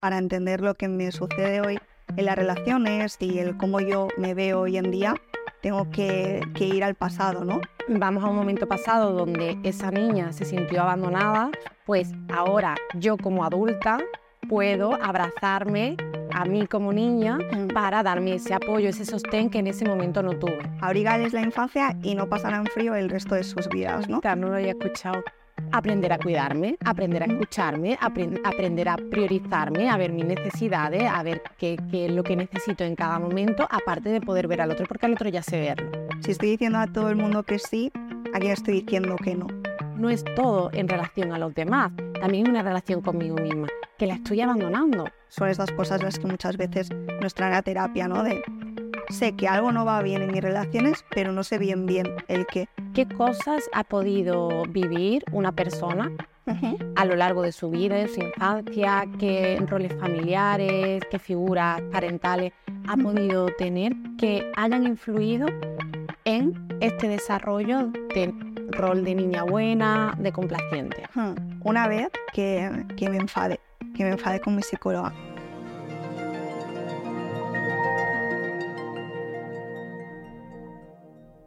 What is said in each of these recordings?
para entender lo que me sucede hoy en las relaciones y el cómo yo me veo hoy en día, tengo que, que, ir al pasado, ¿no? Vamos a un momento pasado donde esa niña se sintió abandonada, pues ahora yo como adulta puedo abrazarme a mí como niña para darme ese apoyo, ese sostén que en ese momento no tuve. Abrigarles la infancia y no pasarán frío el resto de sus vidas, ¿no? No lo había escuchado aprender a cuidarme, aprender a escucharme, aprender a priorizarme, a ver mis necesidades, a ver qué, qué, es lo que necesito en cada momento, aparte de poder ver al otro, porque al otro ya sé verlo. Si estoy diciendo a todo el mundo que sí, ¿a quién estoy diciendo que no? No es todo en relación a los demás, también una relación conmigo misma, que la estoy abandonando. Son estas cosas las que muchas veces nos traen a terapia, ¿no? De sé que algo no va bien en mis relaciones, pero no sé bien bien el qué. ¿Qué cosas ha podido vivir una persona a lo largo de su vida, de su infancia? ¿Qué roles familiares, qué figuras parentales ha podido tener que hayan influido en este desarrollo de rol de niña buena, de complaciente? Una vez que, que me enfade, que me enfade con mi psicóloga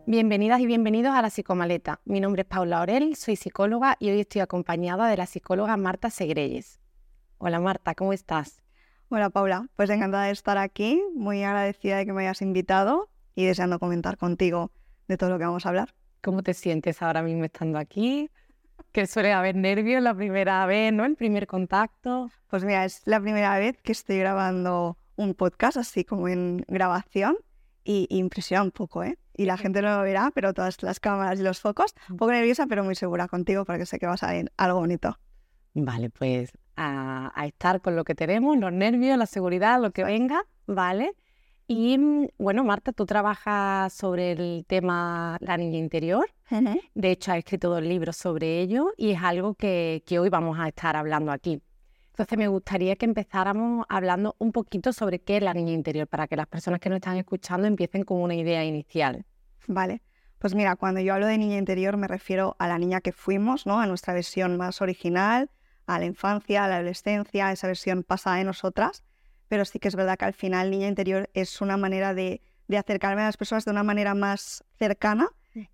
Bienvenidas y bienvenidos a la Psicomaleta. Mi nombre es Paula Orel, soy psicóloga y hoy estoy acompañada de la psicóloga Marta Segreyes. Hola Marta, ¿cómo estás? Hola Paula, pues encantada de estar aquí, muy agradecida de que me hayas invitado y deseando comentar contigo de todo lo que vamos a hablar. ¿Cómo te sientes ahora mismo estando aquí? Que suele haber nervios la primera vez, ¿no? El primer contacto. Pues mira, es la primera vez que estoy grabando un podcast así como en grabación y impresiona un poco, ¿eh? Y la gente no lo verá, pero todas las cámaras y los focos, un poco nerviosa, pero muy segura contigo porque sé que va a salir algo bonito. Vale, pues a, estar con lo que tenemos, los nervios, la seguridad, lo que venga, ¿vale? Y mm, bueno, Marta, tú trabajas sobre el tema la niña interior. De hecho, has escrito dos libros sobre ello y es algo que, que hoy vamos a estar hablando aquí. Entonces me gustaría que empezáramos hablando un poquito sobre qué es la niña interior, para que las personas que nos están escuchando empiecen con una idea inicial. Vale. Pues mira, cuando yo hablo de niña interior me refiero a la niña que fuimos, ¿no? A nuestra versión más original, a la infancia, a la adolescencia, a esa versión pasada de nosotras. Pero sí que es verdad que al final niña interior es una manera de, acercarme a las personas de una manera más cercana.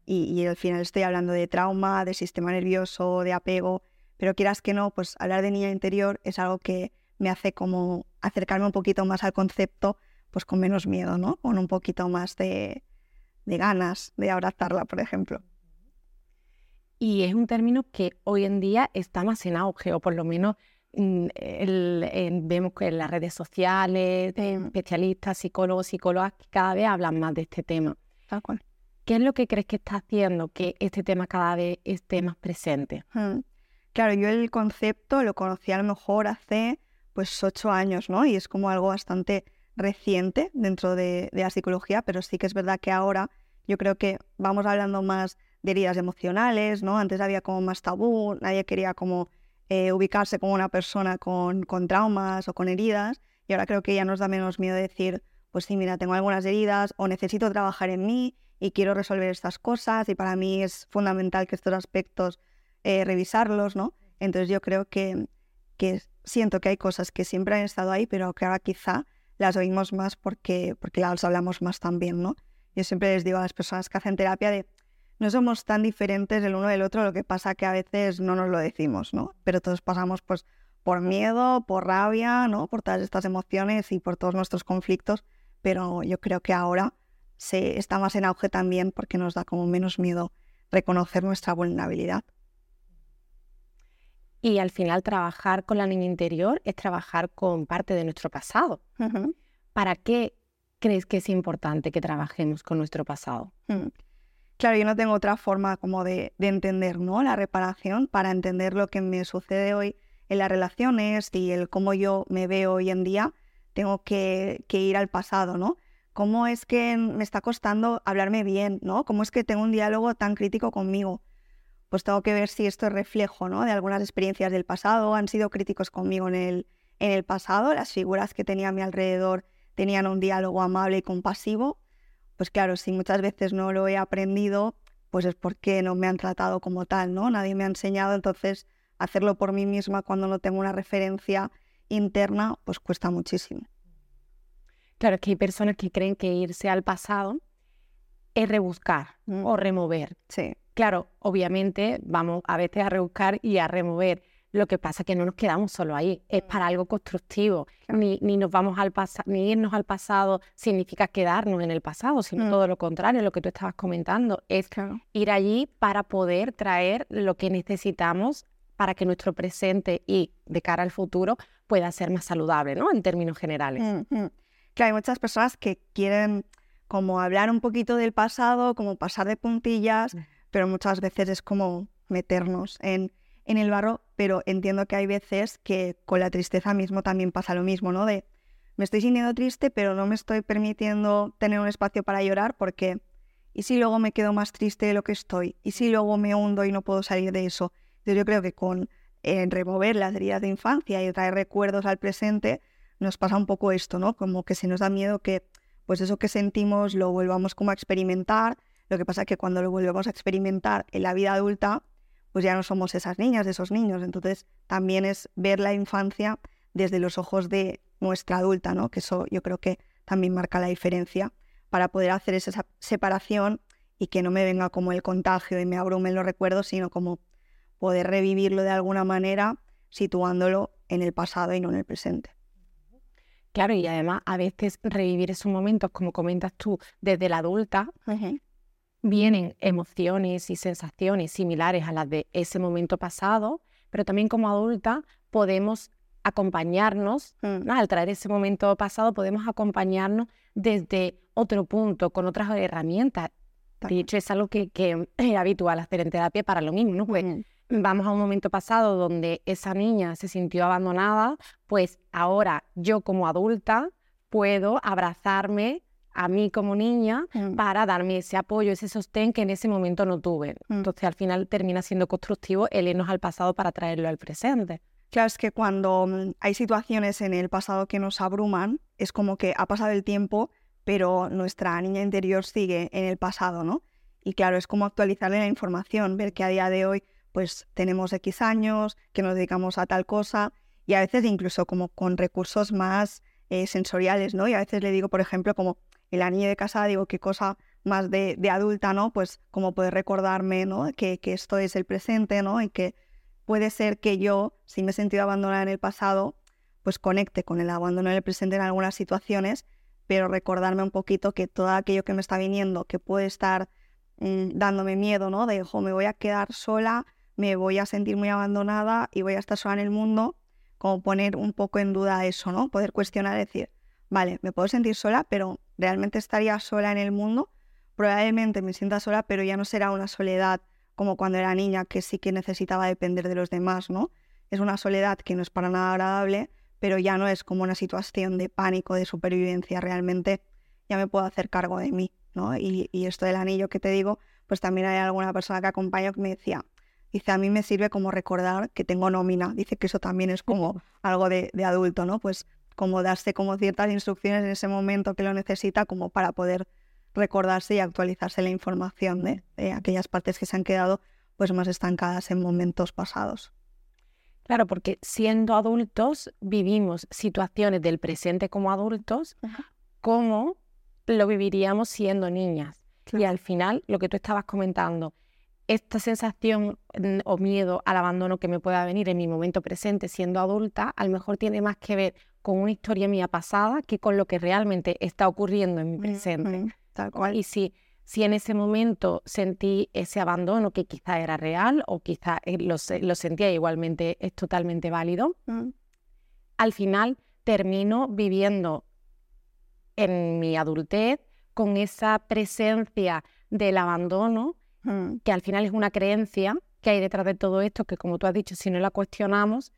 Y, y al final estoy hablando de trauma, de sistema nervioso, de apego, pero quieras que no, pues hablar de niña interior es algo que me hace como acercarme un poquito más al concepto, pues con menos miedo, ¿no? Con un poquito más de, ganas de abrazarla, por ejemplo. Y es un término que hoy en día está más en auge, o por lo menos mm, vemos que en las redes sociales, especialistas, psicólogos, psicólogas, cada vez hablan más de este tema. ¿Qué es lo que crees que está haciendo que este tema cada vez esté más presente? Claro, yo el concepto lo conocí a lo mejor hace pues ocho años, ¿no? Y es como algo bastante reciente dentro de, la psicología, pero sí que es verdad que ahora yo creo que vamos hablando más de heridas emocionales, ¿no? Antes había como más tabú, nadie quería como eh, ubicarse como una persona con, con traumas o con heridas, y ahora creo que ya nos da menos miedo decir, pues sí, mira, tengo algunas heridas o necesito trabajar en mí y quiero resolver estas cosas y para mí es fundamental que estos aspectos eh, revisarlos, ¿no? Entonces yo creo que, que siento que hay cosas que siempre han estado ahí, pero que ahora quizá las oímos más porque, porque las hablamos más también, ¿no? Yo siempre les digo a las personas que hacen terapia de no somos tan diferentes el uno del otro, lo que pasa que a veces no nos lo decimos, ¿no? Pero todos pasamos pues por miedo, por rabia, ¿no? Por todas estas emociones y por todos nuestros conflictos, pero yo creo que ahora se está más en auge también porque nos da como menos miedo reconocer nuestra vulnerabilidad. Y al final trabajar con la niña interior es trabajar con parte de nuestro pasado. ¿Para qué crees que es importante que trabajemos con nuestro pasado? Mm. Claro, yo no tengo otra forma como de, entender ¿no? la reparación para entender lo que me sucede hoy en las relaciones y el cómo yo me veo hoy en día. Tengo que, que ir al pasado, ¿no? ¿Cómo es que me está costando hablarme bien, ¿no? ¿Cómo es que tengo un diálogo tan crítico conmigo? Pues tengo que ver si esto es reflejo ¿no? de algunas experiencias del pasado, han sido críticos conmigo en el, en el pasado, las figuras que tenía a mi alrededor tenían un diálogo amable y compasivo, pues claro, si muchas veces no lo he aprendido, pues es porque no me han tratado como tal, ¿no? Nadie me ha enseñado, entonces hacerlo por mí misma cuando no tengo una referencia interna, pues cuesta muchísimo. Claro, es que hay personas que creen que irse al pasado es rebuscar Mm. o remover. Sí, Claro, obviamente vamos a veces a rebuscar y a remover. Lo que pasa es que no nos quedamos solo ahí, es para algo constructivo. Ni, ni nos vamos al pasado, ni irnos al pasado significa quedarnos en el pasado, sino Mm. todo lo contrario, lo que tú estabas comentando, es claro. ir allí para poder traer lo que necesitamos para que nuestro presente y de cara al futuro pueda ser más saludable, ¿no? En términos generales. Mm, mm. Claro, hay muchas personas que quieren como hablar un poquito del pasado, como pasar de puntillas, Mm. Pero muchas veces es como meternos en, en el barro, pero entiendo que hay veces que con la tristeza mismo también pasa lo mismo, ¿no? De me estoy sintiendo triste, pero no me estoy permitiendo tener un espacio para llorar porque ¿y si luego me quedo más triste de lo que estoy? ¿Y si luego me hundo y no puedo salir de eso? Yo creo que con eh, remover las heridas de infancia y traer recuerdos al presente, nos pasa un poco esto, ¿no? Como que se nos da miedo que pues eso que sentimos lo volvamos como a experimentar. Lo que pasa es que cuando lo volvemos a experimentar en la vida adulta, pues ya no somos esas niñas, esos niños. Entonces también es ver la infancia desde los ojos de nuestra adulta, ¿no? Que eso yo creo que también marca la diferencia para poder hacer esa separación y que no me venga como el contagio y me abrumen los recuerdos, sino como poder revivirlo de alguna manera situándolo en el pasado y no en el presente. Claro, y además a veces revivir esos momentos, como comentas tú, desde la adulta, vienen emociones y sensaciones similares a las de ese momento pasado, pero también como adulta podemos acompañarnos, Mm, ¿no? al traer ese momento pasado, podemos acompañarnos desde otro punto, con otras herramientas. De hecho, es algo que, que es habitual hacer en terapia para lo mismo, ¿no? Pues cual. vamos a un momento pasado donde esa niña se sintió abandonada, pues ahora yo como adulta puedo abrazarme a mí como niña Mm, para darme ese apoyo, ese sostén que en ese momento no tuve. Mm. Entonces al final termina siendo constructivo el irnos al pasado para traerlo al presente. Claro, es que cuando mm, hay situaciones en el pasado que nos abruman, es como que ha pasado el tiempo, pero nuestra niña interior sigue en el pasado, ¿no? Y claro, es como actualizarle la información, ver que a día de hoy pues tenemos X años, que nos dedicamos a tal cosa, y a veces incluso como con recursos más eh, sensoriales, ¿no? Y a veces le digo, por ejemplo, como el anillo de casa, digo, qué cosa más de, de adulta, ¿no? Pues como poder recordarme, ¿no? Que, esto es el presente, ¿no? Y que puede ser que yo, si me he sentido abandonada en el pasado, pues conecte con el abandono en el presente en algunas situaciones, pero recordarme un poquito que todo aquello que me está viniendo, que puede estar mm, dándome miedo, ¿no? De, ojo, me voy a quedar sola, me voy a sentir muy abandonada y voy a estar sola en el mundo, como poner un poco en duda eso, ¿no? Poder cuestionar, decir, vale, me puedo sentir sola, pero ¿realmente estaría sola en el mundo? Probablemente me sienta sola, pero ya no será una soledad como cuando era niña, que sí que necesitaba depender de los demás, ¿no? Es una soledad que no es para nada agradable, pero ya no es como una situación de pánico, de supervivencia, realmente ya me puedo hacer cargo de mí, ¿no? Y, esto del anillo que te digo, pues también hay alguna persona que acompaño que me decía, dice, a mí me sirve como recordar que tengo nómina, dice que eso también es como algo de, de adulto, ¿no? Pues como darse como ciertas instrucciones en ese momento que lo necesita como para poder recordarse y actualizarse la información de, de aquellas partes que se han quedado pues más estancadas en momentos pasados. Claro, porque siendo adultos vivimos situaciones del presente como adultos, como lo viviríamos siendo niñas. Y al final, lo que tú estabas comentando, esta sensación mm, o miedo al abandono que me pueda venir en mi momento presente siendo adulta, a lo mejor tiene más que ver con una historia mía pasada que con lo que realmente está ocurriendo en mi presente. Mm, Tal cual. Y si, si en ese momento sentí ese abandono que quizá era real o quizá eh, lo, lo sentía igualmente es totalmente válido, Mm, al final termino viviendo en mi adultez con esa presencia del abandono, mm, que al final es una creencia que hay detrás de todo esto, que como tú has dicho, si no la cuestionamos,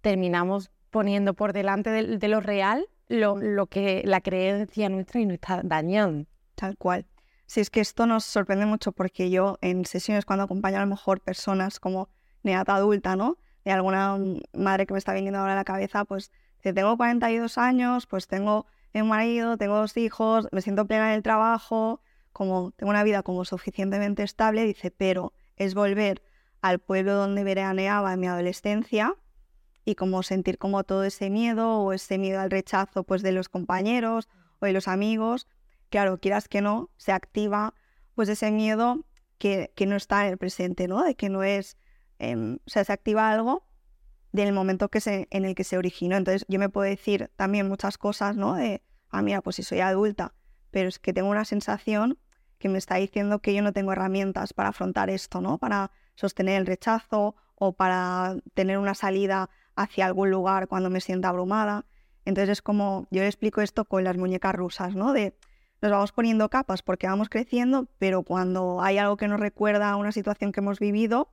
terminamos poniendo por delante de, de lo real lo, lo que la creencia nuestra y nos está dañando. Tal cual. Si es que esto nos sorprende mucho porque yo en sesiones cuando acompaño a lo mejor personas como neata adulta, ¿no? De alguna madre que me está viniendo ahora a la cabeza, pues tengo 42 años, pues tengo un marido, tengo dos hijos, me siento plena en el trabajo, como tengo una vida como suficientemente estable, dice, pero es volver al pueblo donde veraneaba en mi adolescencia y como sentir como todo ese miedo o ese miedo al rechazo pues de los compañeros o de los amigos, claro, quieras que no, se activa pues ese miedo que, que no está en el presente, ¿no? De que no es, em, o sea, se activa algo del momento que se, en el que se originó. Entonces yo me puedo decir también muchas cosas, ¿no? De, ah, mira, pues si soy adulta, pero es que tengo una sensación que me está diciendo que yo no tengo herramientas para afrontar esto, ¿no? Para sostener el rechazo o para tener una salida hacia algún lugar cuando me sienta abrumada. Entonces es como, yo le explico esto con las muñecas rusas, ¿no? De nos vamos poniendo capas porque vamos creciendo, pero cuando hay algo que nos recuerda a una situación que hemos vivido,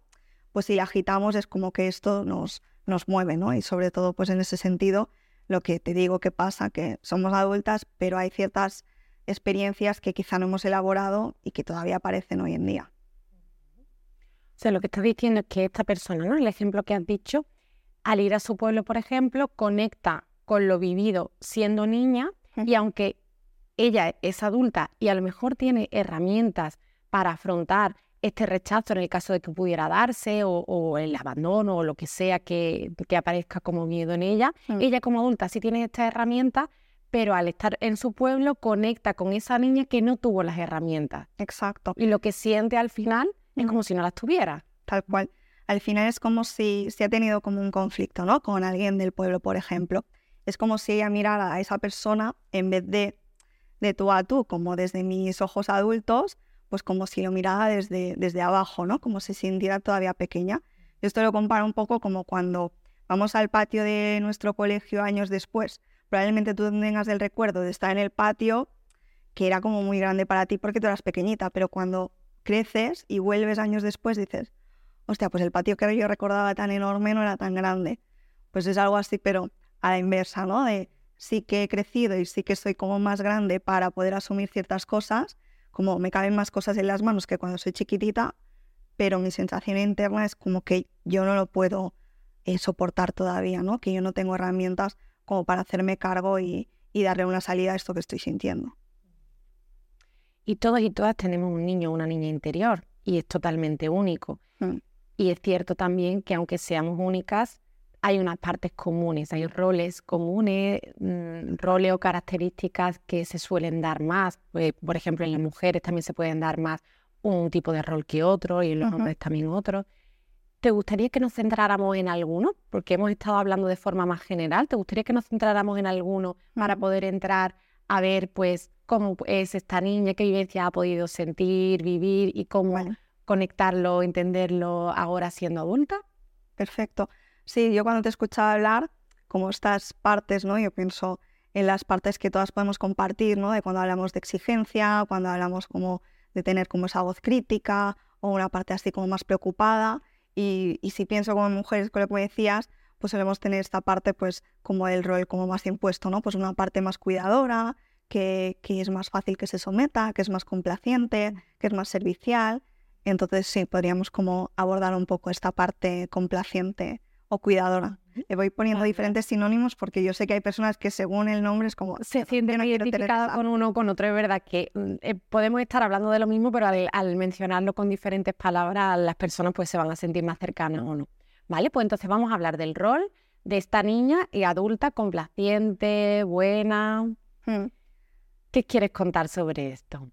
pues si la agitamos es como que esto nos, nos mueve, ¿no? Y sobre todo, pues en ese sentido, lo que te digo que pasa, que somos adultas, pero hay ciertas experiencias que quizá no hemos elaborado y que todavía aparecen hoy en día. O sea, lo que estás diciendo es que esta persona, ¿no? El ejemplo que has dicho, al ir a su pueblo, por ejemplo, conecta con lo vivido siendo niña y aunque ella es adulta y a lo mejor tiene herramientas para afrontar este rechazo en el caso de que pudiera darse o, el abandono o lo que sea que, aparezca como miedo en ella, mm. ella como adulta sí tiene estas herramientas, pero al estar en su pueblo conecta con esa niña que no tuvo las herramientas. Exacto. Y lo que siente al final es como si no las tuviera. Tal cual al final es como si se ha tenido como un conflicto, ¿no? Con alguien del pueblo, por ejemplo. Es como si ella mirara a esa persona en vez de de tú a tú, como desde mis ojos adultos, pues como si lo mirara desde, desde abajo, ¿no? Como si sintiera todavía pequeña. Esto lo comparo un poco como cuando vamos al patio de nuestro colegio años después. Probablemente tú tengas el recuerdo de estar en el patio que era como muy grande para ti porque tú eras pequeñita, pero cuando creces y vuelves años después dices, hostia, pues el patio que yo recordaba tan enorme no era tan grande. Pues es algo así, pero a la inversa, ¿no? De sí que he crecido y sí que soy como más grande para poder asumir ciertas cosas, como me caben más cosas en las manos que cuando soy chiquitita, pero mi sensación interna es como que yo no lo puedo eh, soportar todavía, ¿no? Que yo no tengo herramientas como para hacerme cargo y, darle una salida a esto que estoy sintiendo. Y todos y todas tenemos un niño o una niña interior y es totalmente único. Mm. Y es cierto también que aunque seamos únicas, hay unas partes comunes, hay roles comunes, mm, roles o características que se suelen dar más. Pues, por ejemplo, en las mujeres también se pueden dar más un tipo de rol que otro y en los hombres también otro. ¿Te gustaría que nos centráramos en alguno? Porque hemos estado hablando de forma más general. ¿Te gustaría que nos centráramos en alguno para poder entrar a ver, pues, cómo es esta niña, qué vivencia ha podido sentir, vivir y cómo conectarlo, entenderlo ahora siendo adulta. Perfecto. Sí, yo cuando te escuchaba hablar, como estas partes, ¿no? Yo pienso en las partes que todas podemos compartir, ¿no? De cuando hablamos de exigencia, cuando hablamos como de tener como esa voz crítica o una parte así como más preocupada. Y, si pienso como mujeres, con lo que me decías, pues solemos tener esta parte pues como el rol como más impuesto, ¿no? Pues una parte más cuidadora, que, que es más fácil que se someta, que es más complaciente, que es más servicial. Entonces sí, podríamos como abordar un poco esta parte complaciente o cuidadora. Le voy poniendo diferentes sinónimos porque yo sé que hay personas que según el nombre es como... Se sienten no identificadas con uno o con otro. Es verdad que mm, eh, podemos estar hablando de lo mismo, pero al, mencionarlo con diferentes palabras, las personas pues se van a sentir más cercanas o no. ¿Vale? Pues entonces vamos a hablar del rol de esta niña y adulta complaciente, buena. Hmm. ¿Qué quieres contar sobre esto?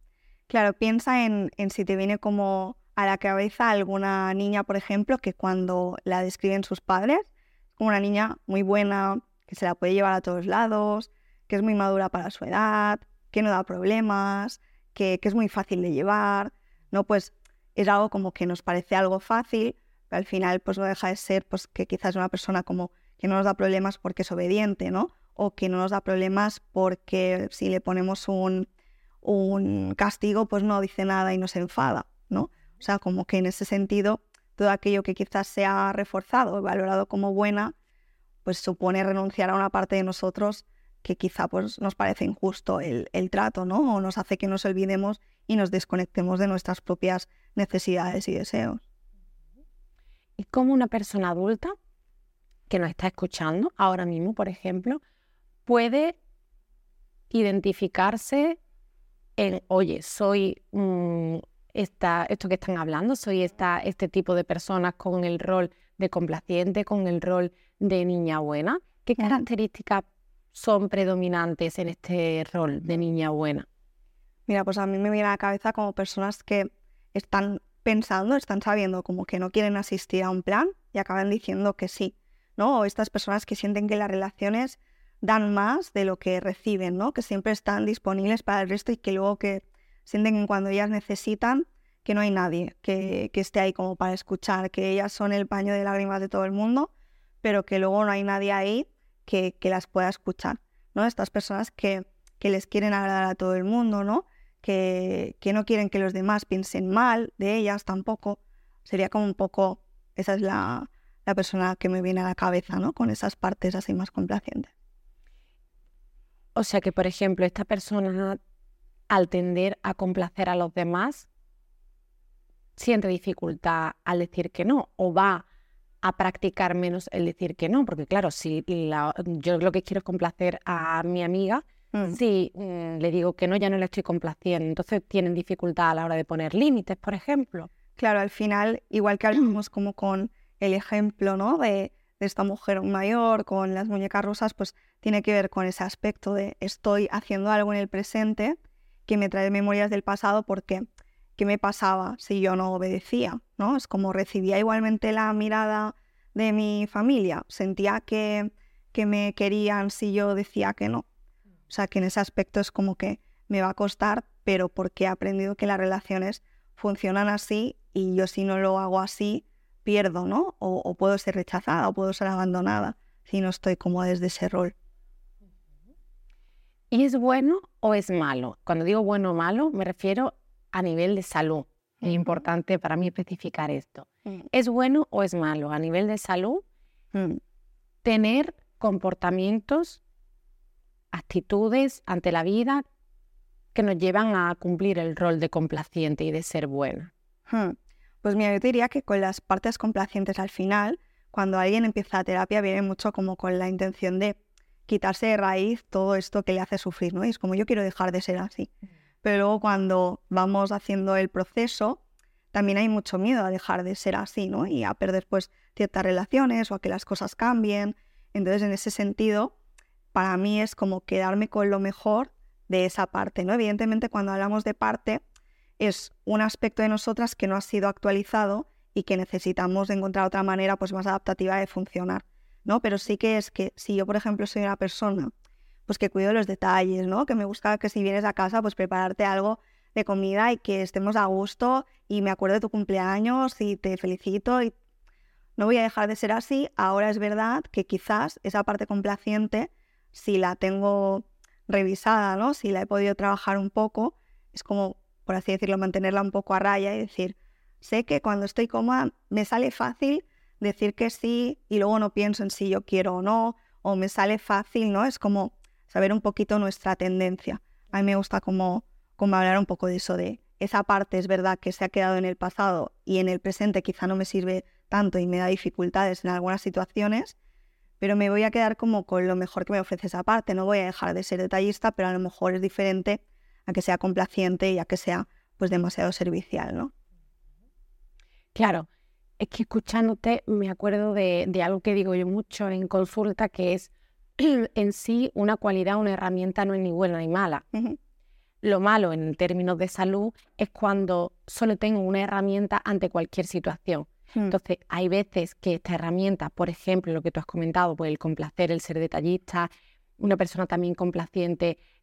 Claro, piensa en, en si te viene como a la cabeza alguna niña, por ejemplo, que cuando la describen sus padres, es como una niña muy buena, que se la puede llevar a todos lados, que es muy madura para su edad, que no da problemas, que, es muy fácil de llevar, ¿no? Pues es algo como que nos parece algo fácil, pero al final pues no deja de ser pues que quizás una persona como que no nos da problemas porque es obediente, ¿no? O que no nos da problemas porque si le ponemos un, un castigo pues no dice nada y no se enfada, ¿no? O sea, como que en ese sentido, todo aquello que quizás sea reforzado o valorado como buena, pues supone renunciar a una parte de nosotros que quizá pues, nos parece injusto el, trato, ¿no? O nos hace que nos olvidemos y nos desconectemos de nuestras propias necesidades y deseos. Y como una persona adulta que nos está escuchando ahora mismo, por ejemplo, puede identificarse en, oye, soy esto que están hablando, soy esta, este tipo de personas con el rol de complaciente con el rol de niña buena. ¿Qué características son predominantes en este rol de niña buena? Mira, pues a mí me viene a la cabeza como personas que están pensando, están sabiendo como que no quieren asistir a un plan y acaban diciendo que sí, ¿no? O estas personas que sienten que las relaciones dan más de lo que reciben, ¿no? Que siempre están disponibles para el resto y que luego que sienten que cuando ellas necesitan que no hay nadie que, que esté ahí como para escuchar, que ellas son el paño de lágrimas de todo el mundo, pero que luego no hay nadie ahí que, que las pueda escuchar, ¿no? Estas personas que, que les quieren agradar a todo el mundo, ¿no? Que, no quieren que los demás piensen mal de ellas tampoco. Sería como un poco, esa es la, la persona que me viene a la cabeza, ¿no? Con esas partes así más complacientes. O sea que, por ejemplo, esta persona, al tender a complacer a los demás, siente dificultad al decir que no o va a practicar menos el decir que no, porque claro, si yo lo que quiero es complacer a mi amiga, mm. si mm, le digo que no, ya no le estoy complaciendo, entonces tienen dificultad a la hora de poner límites, por ejemplo. Claro, al final, igual que hablamos como con el ejemplo, ¿no? De, de esta mujer mayor con las muñecas rusas, pues tiene que ver con ese aspecto de estoy haciendo algo en el presente que me trae memorias del pasado porque ¿qué me pasaba si yo no obedecía? ¿no? Es como recibía igualmente la mirada de mi familia, sentía que, que me querían si yo decía que no. O sea, que en ese aspecto es como que me va a costar, pero porque he aprendido que las relaciones funcionan así y yo si no lo hago así, pierdo, ¿no? O, o puedo ser rechazada o puedo ser abandonada si no estoy como desde ese rol. ¿Y es bueno o es malo? Cuando digo bueno o malo, me refiero a nivel de salud. Es importante para mí especificar esto. Mm. ¿Es bueno o es malo a nivel de salud mm. tener comportamientos, actitudes ante la vida que nos llevan a cumplir el rol de complaciente y de ser buena? Hmm. Pues mira, yo te diría que con las partes complacientes al final, cuando alguien empieza a terapia, viene mucho como con la intención de quitarse de raíz todo esto que le hace sufrir, ¿no? Y es como yo quiero dejar de ser así. Pero luego cuando vamos haciendo el proceso, también hay mucho miedo a dejar de ser así, ¿no? Y a perder pues ciertas relaciones o a que las cosas cambien. Entonces, en ese sentido, para mí es como quedarme con lo mejor de esa parte, ¿no? Evidentemente, cuando hablamos de parte, es un aspecto de nosotras que no ha sido actualizado y que necesitamos encontrar otra manera pues más adaptativa de funcionar. ¿No? Pero sí que es que si yo, por ejemplo, soy una persona pues que cuido los detalles, ¿no? Que me gusta que si vienes a casa, pues prepararte algo de comida y que estemos a gusto y me acuerdo de tu cumpleaños y te felicito y no voy a dejar de ser así. Ahora es verdad que quizás esa parte complaciente, si la tengo revisada, ¿no? Si la he podido trabajar un poco, es como, por así decirlo, mantenerla un poco a raya y decir, sé que cuando estoy cómoda me sale fácil decir que sí y luego no pienso en si yo quiero o no, o me sale fácil, ¿no? Es como saber un poquito nuestra tendencia. A mí me gusta como, como hablar un poco de eso, de esa parte es verdad que se ha quedado en el pasado y en el presente quizá no me sirve tanto y me da dificultades en algunas situaciones, pero me voy a quedar como con lo mejor que me ofrece esa parte. No voy a dejar de ser detallista, pero a lo mejor es diferente a que sea complaciente y a que sea pues demasiado servicial, ¿no? Claro, es que escuchándote me acuerdo de, algo que digo yo mucho en consulta, que es en sí una cualidad, una herramienta no es ni buena ni mala. Lo malo en términos de salud es cuando solo tengo una herramienta ante cualquier situación. Hmm. Entonces, hay veces que esta herramienta, por ejemplo, lo que tú has comentado, pues el complacer, el ser detallista, una persona también complaciente Mm,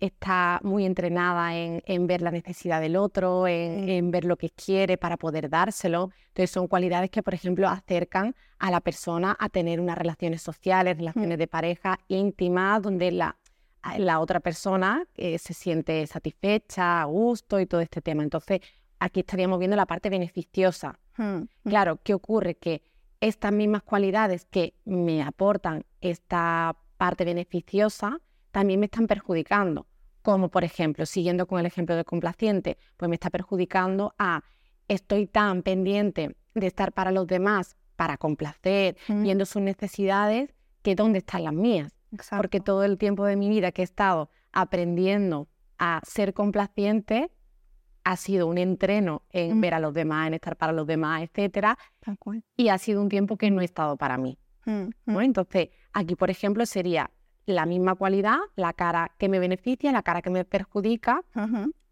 está muy entrenada en, ver la necesidad del otro, en, ver lo que quiere para poder dárselo. Entonces son cualidades que, por ejemplo, acercan a la persona a tener unas relaciones sociales, relaciones de pareja íntimas, donde la, la otra persona eh, se siente satisfecha, a gusto y todo este tema. Entonces aquí estaríamos viendo la parte beneficiosa. Claro, ¿qué ocurre? Que estas mismas cualidades que me aportan esta parte beneficiosa, también me están perjudicando. Como por ejemplo, siguiendo con el ejemplo del complaciente, pues me está perjudicando a estoy tan pendiente de estar para los demás, para complacer, viendo sus necesidades, que dónde están las mías. Porque todo el tiempo de mi vida que he estado aprendiendo a ser complaciente, ha sido un entreno en Mm. ver a los demás, en estar para los demás, etcétera, y ha sido un tiempo que no he estado para mí. Mm, ¿no? mm, Entonces, aquí, por ejemplo, sería la misma cualidad, la cara que me beneficia, la cara que me perjudica.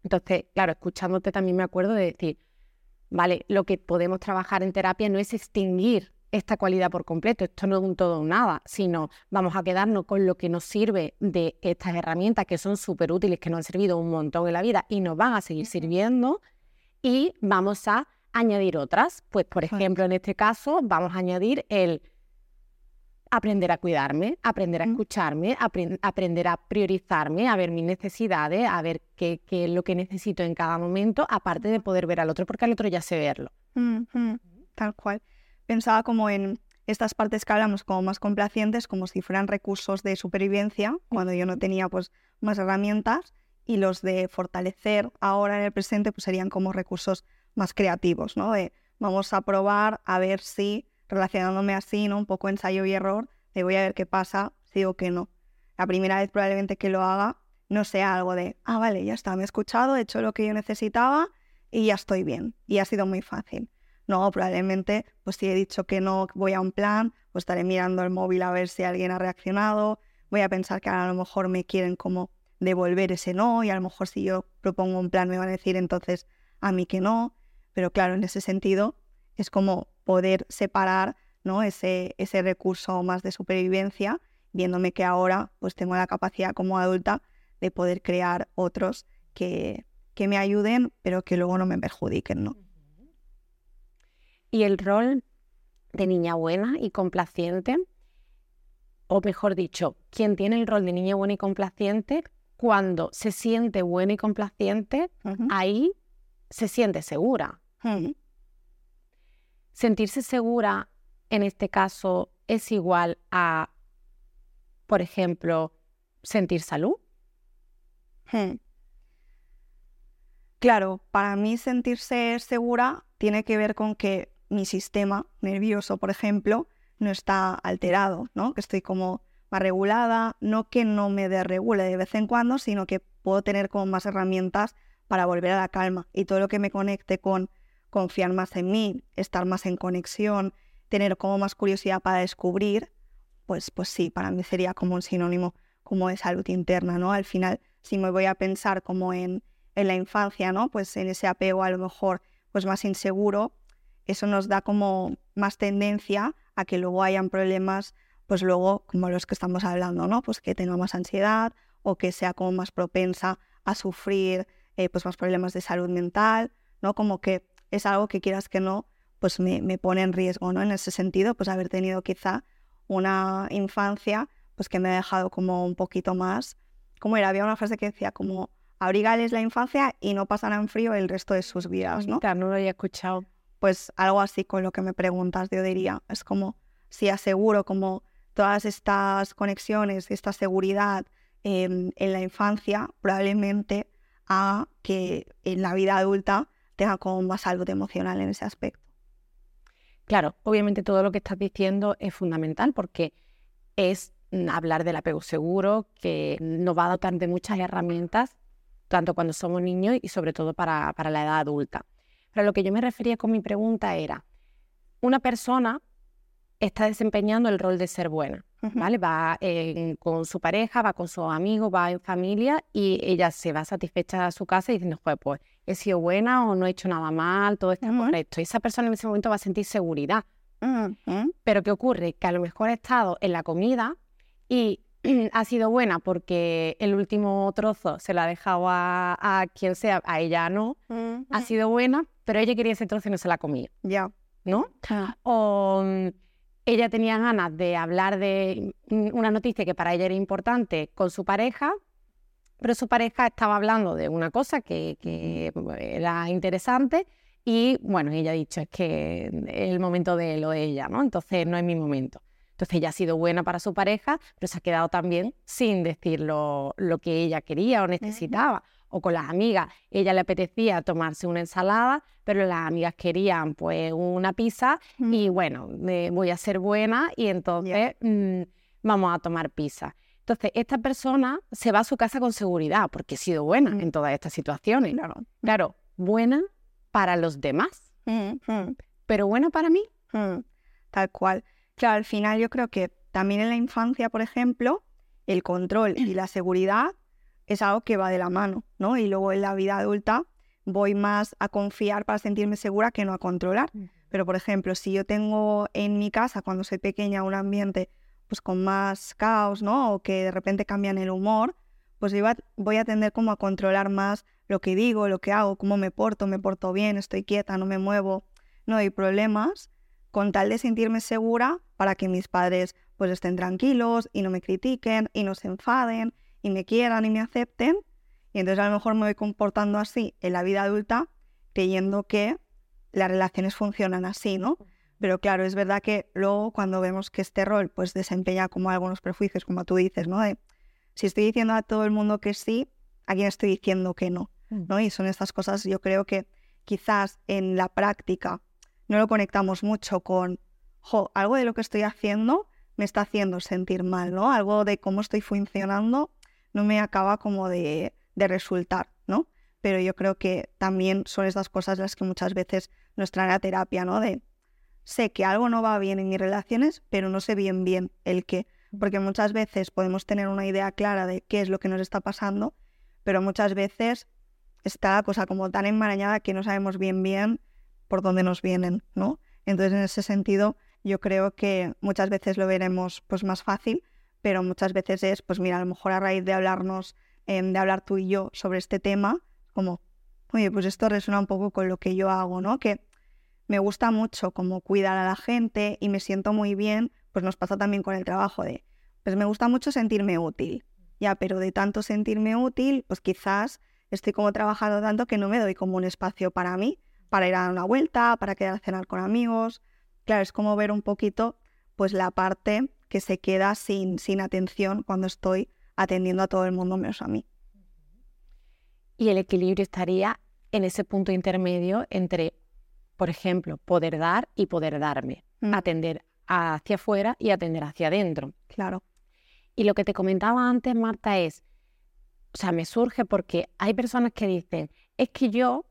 Entonces, claro, escuchándote también me acuerdo de decir, vale, lo que podemos trabajar en terapia no es extinguir esta cualidad por completo, esto no es un todo o nada, sino vamos a quedarnos con lo que nos sirve de estas herramientas que son súper útiles, que nos han servido un montón en la vida y nos van a seguir sirviendo y vamos a añadir otras. Pues, por ejemplo, en este caso, vamos a añadir el aprender a cuidarme, aprender a escucharme, apren- aprender a priorizarme, a ver mis necesidades, a ver qué, qué es lo que necesito en cada momento, aparte de poder ver al otro, porque al otro ya sé verlo. mm, Tal cual. Pensaba como en estas partes que hablamos como más complacientes, como si fueran recursos de supervivencia, cuando yo no tenía pues más herramientas, y los de fortalecer ahora en el presente pues serían como recursos más creativos, ¿no? De vamos a probar a ver si relacionándome así, ¿no? Un poco ensayo y error, de voy a ver qué pasa, si digo que no. La primera vez probablemente que lo haga no sea algo de, ah, vale, ya está, me he escuchado, he hecho lo que yo necesitaba y ya estoy bien. Y ha sido muy fácil. No, probablemente, pues si he dicho que no voy a un plan, pues estaré mirando el móvil a ver si alguien ha reaccionado, voy a pensar que a lo mejor me quieren como devolver ese no y a lo mejor si yo propongo un plan me van a decir entonces a mí que no, pero claro, en ese sentido es como poder separar ¿no? ese, ese recurso más de supervivencia, viéndome que ahora pues tengo la capacidad como adulta de poder crear otros que, que me ayuden, pero que luego no me perjudiquen, ¿no? Y el rol de niña buena y complaciente, o mejor dicho, quien tiene el rol de niña buena y complaciente, cuando se siente buena y complaciente, ahí se siente segura. Sentirse segura en este caso es igual a, por ejemplo, sentir salud. Hmm. Claro, para mí sentirse segura tiene que ver con que mi sistema nervioso, por ejemplo, no está alterado, ¿no? Que estoy como más regulada, no que no me desregule de vez en cuando, sino que puedo tener como más herramientas para volver a la calma y todo lo que me conecte con confiar más en mí, estar más en conexión, tener como más curiosidad para descubrir, pues, pues sí, para mí sería como un sinónimo como de salud interna, ¿no? Al final, si me voy a pensar como en, en la infancia, ¿no? Pues en ese apego a lo mejor pues más inseguro, eso nos da como más tendencia a que luego hayan problemas, pues luego como los que estamos hablando, ¿no? Pues que tenga más ansiedad o que sea como más propensa a sufrir eh, pues más problemas de salud mental, ¿no? Como que es algo que quieras que no, pues me, me pone en riesgo, ¿no? En ese sentido, pues haber tenido quizá una infancia pues que me ha dejado como un poquito más, como era, había una frase que decía como abrigales la infancia y no pasarán frío el resto de sus vidas, ¿no? Bonita, no lo había escuchado. Pues algo así con lo que me preguntas, yo diría, es como si aseguro como todas estas conexiones, esta seguridad em, en la infancia, probablemente a que en la vida adulta tenga como más salud emocional en ese aspecto. Claro, obviamente todo lo que estás diciendo es fundamental porque es hablar del apego seguro, que nos va a dotar de muchas herramientas, tanto cuando somos niños y sobre todo para, para la edad adulta. Pero lo que yo me refería con mi pregunta era, una persona está desempeñando el rol de ser buena. ¿vale? Va en- con su pareja, va con sus amigos, va en familia y ella se va satisfecha a su casa y diciendo, "Joder, pues he sido buena o no he hecho nada mal, todo está Ujú. correcto. Y esa persona en ese momento va a sentir seguridad. Pero ¿qué ocurre? Que a lo mejor ha estado en la comida y ha sido buena porque el último trozo se lo ha dejado a, a quien sea, a ella no. Ha sido buena, pero ella quería ese trozo y no se la comía, Ya. ¿no? O mm, ella tenía ganas de hablar de mm, una noticia que para ella era importante con su pareja, pero su pareja estaba hablando de una cosa que, que era interesante y bueno, ella ha dicho, es que es el momento de lo de ella, ¿no? Entonces no es mi momento. Entonces ella ha sido buena para su pareja, pero se ha quedado también sin decir lo, lo que ella quería o necesitaba. O con las amigas, ella le apetecía tomarse una ensalada, pero las amigas querían pues una pizza y bueno, me voy a ser buena y entonces mm, vamos a tomar pizza. Entonces, esta persona se va a su casa con seguridad porque he sido buena Mm. en todas estas situaciones. Claro. Claro, buena para los demás, Mm, mm, pero buena para mí. Tal cual. Claro, al final yo creo que también en la infancia, por ejemplo, el control y la seguridad es algo que va de la mano, ¿no? Y luego en la vida adulta voy más a confiar para sentirme segura que no a controlar. Pero, por ejemplo, si yo tengo en mi casa, cuando soy pequeña, un ambiente pues con más caos, ¿no? O que de repente cambian el humor, pues yo voy a tender como a controlar más lo que digo, lo que hago, cómo me porto, me porto bien, estoy quieta, no me muevo, no hay problemas, con tal de sentirme segura para que mis padres pues estén tranquilos y no me critiquen y no se enfaden y me quieran y me acepten. Y entonces a lo mejor me voy comportando así en la vida adulta creyendo que las relaciones funcionan así, ¿no? Pero claro, es verdad que luego cuando vemos que este rol pues desempeña como algunos prejuicios, como tú dices, ¿no? De, si estoy diciendo a todo el mundo que sí, ¿a quién estoy diciendo que no? ¿no? Y son estas cosas, yo creo que quizás en la práctica no lo conectamos mucho con, jo, algo de lo que estoy haciendo me está haciendo sentir mal, ¿no? Algo de cómo estoy funcionando no me acaba como de, de resultar, ¿no? Pero yo creo que también son estas cosas las que muchas veces nos traen a terapia, ¿no? De, sé que algo no va bien en mis relaciones, pero no sé bien bien el qué. Porque muchas veces podemos tener una idea clara de qué es lo que nos está pasando, pero muchas veces está la cosa como tan enmarañada que no sabemos bien bien por dónde nos vienen, ¿no? Entonces, en ese sentido, yo creo que muchas veces lo veremos pues más fácil, pero muchas veces es, pues mira, a lo mejor a raíz de hablarnos, em, de hablar tú y yo sobre este tema, como, oye, pues esto resuena un poco con lo que yo hago, ¿no? Que me gusta mucho como cuidar a la gente y me siento muy bien, pues nos pasa también con el trabajo de, pues me gusta mucho sentirme útil, ya, pero de tanto sentirme útil, pues quizás estoy como trabajando tanto que no me doy como un espacio para mí, para ir a dar una vuelta, para quedar a cenar con amigos. Claro, es como ver un poquito pues la parte que se queda sin, sin atención cuando estoy atendiendo a todo el mundo menos a mí. Y el equilibrio estaría en ese punto intermedio entre, por ejemplo, poder dar y poder darme. Mm, Atender hacia afuera y atender hacia adentro. claro. Y lo que te comentaba antes, Marta, es, o sea, me surge porque hay personas que dicen, es que yo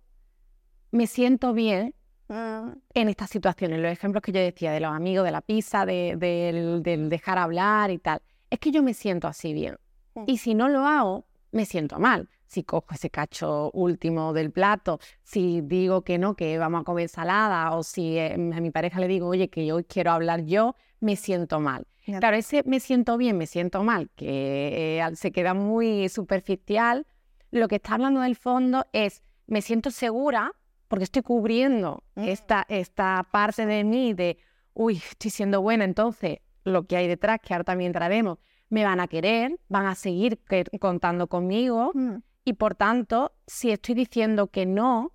me siento bien Mm, en estas situaciones, los ejemplos que yo decía de los amigos, de la pizza, de- del, del dejar hablar y tal, es que yo me siento así bien. Mm. Y si no lo hago, me siento mal. Si cojo ese cacho último del plato, si digo que no, que vamos a comer ensalada, o si eh, a mi pareja le digo, oye, que hoy quiero hablar yo, me siento mal. Ya. Claro, ese me siento bien, me siento mal, que eh, se queda muy superficial, lo que está hablando del fondo es, me siento segura porque estoy cubriendo Mm. esta, esta parte de mí de, uy, estoy siendo buena, entonces lo que hay detrás, que ahora también entraremos, me van a querer, van a seguir contando conmigo Mm, y por tanto, si estoy diciendo que no,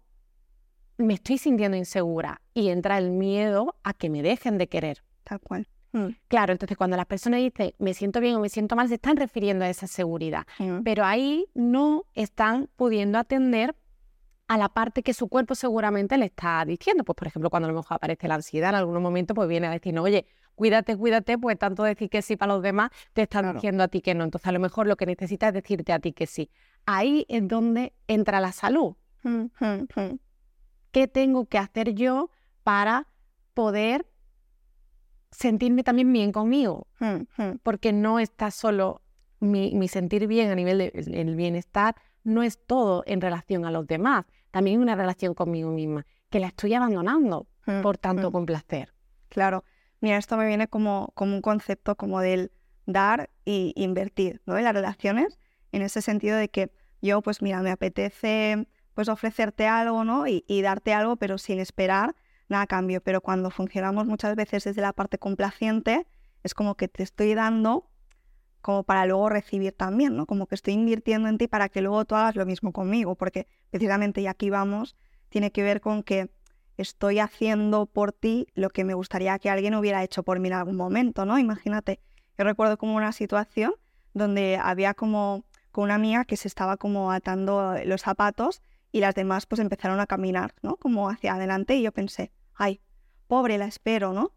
me estoy sintiendo insegura y entra el miedo a que me dejen de querer. Tal cual. Mm, Claro, entonces cuando las personas dicen me siento bien o me siento mal, se están refiriendo a esa seguridad, mm, pero ahí no están pudiendo atender a la parte que su cuerpo seguramente le está diciendo. Pues, por ejemplo, cuando a lo mejor aparece la ansiedad en algún momento, pues viene a decir, oye, cuídate, cuídate, pues tanto decir que sí para los demás, te están Claro. diciendo a ti que no. Entonces, a lo mejor lo que necesitas es decirte a ti que sí. Ahí es donde entra la salud. ¿Qué tengo que hacer yo para poder sentirme también bien conmigo? Porque no está solo mi, mi sentir bien a nivel del bienestar, no es todo en relación a los demás, también una relación conmigo misma, que la estoy abandonando por tanto mm. complacer. Claro. Mira, esto me viene como, como un concepto como del dar y invertir, ¿no? En las relaciones, en ese sentido de que yo, pues mira, me apetece pues ofrecerte algo, ¿no? Y, darte algo, pero sin esperar nada a cambio. Pero cuando funcionamos muchas veces desde la parte complaciente, es como que te estoy dando como para luego recibir también, ¿no? Como que estoy invirtiendo en ti para que luego tú hagas lo mismo conmigo, porque precisamente, y aquí vamos, tiene que ver con que estoy haciendo por ti lo que me gustaría que alguien hubiera hecho por mí en algún momento, ¿no? Imagínate, yo recuerdo como una situación donde había como con una amiga que se estaba como atando los zapatos y las demás pues empezaron a caminar, ¿no? Como hacia adelante y yo pensé, ay, pobre, la espero, ¿no?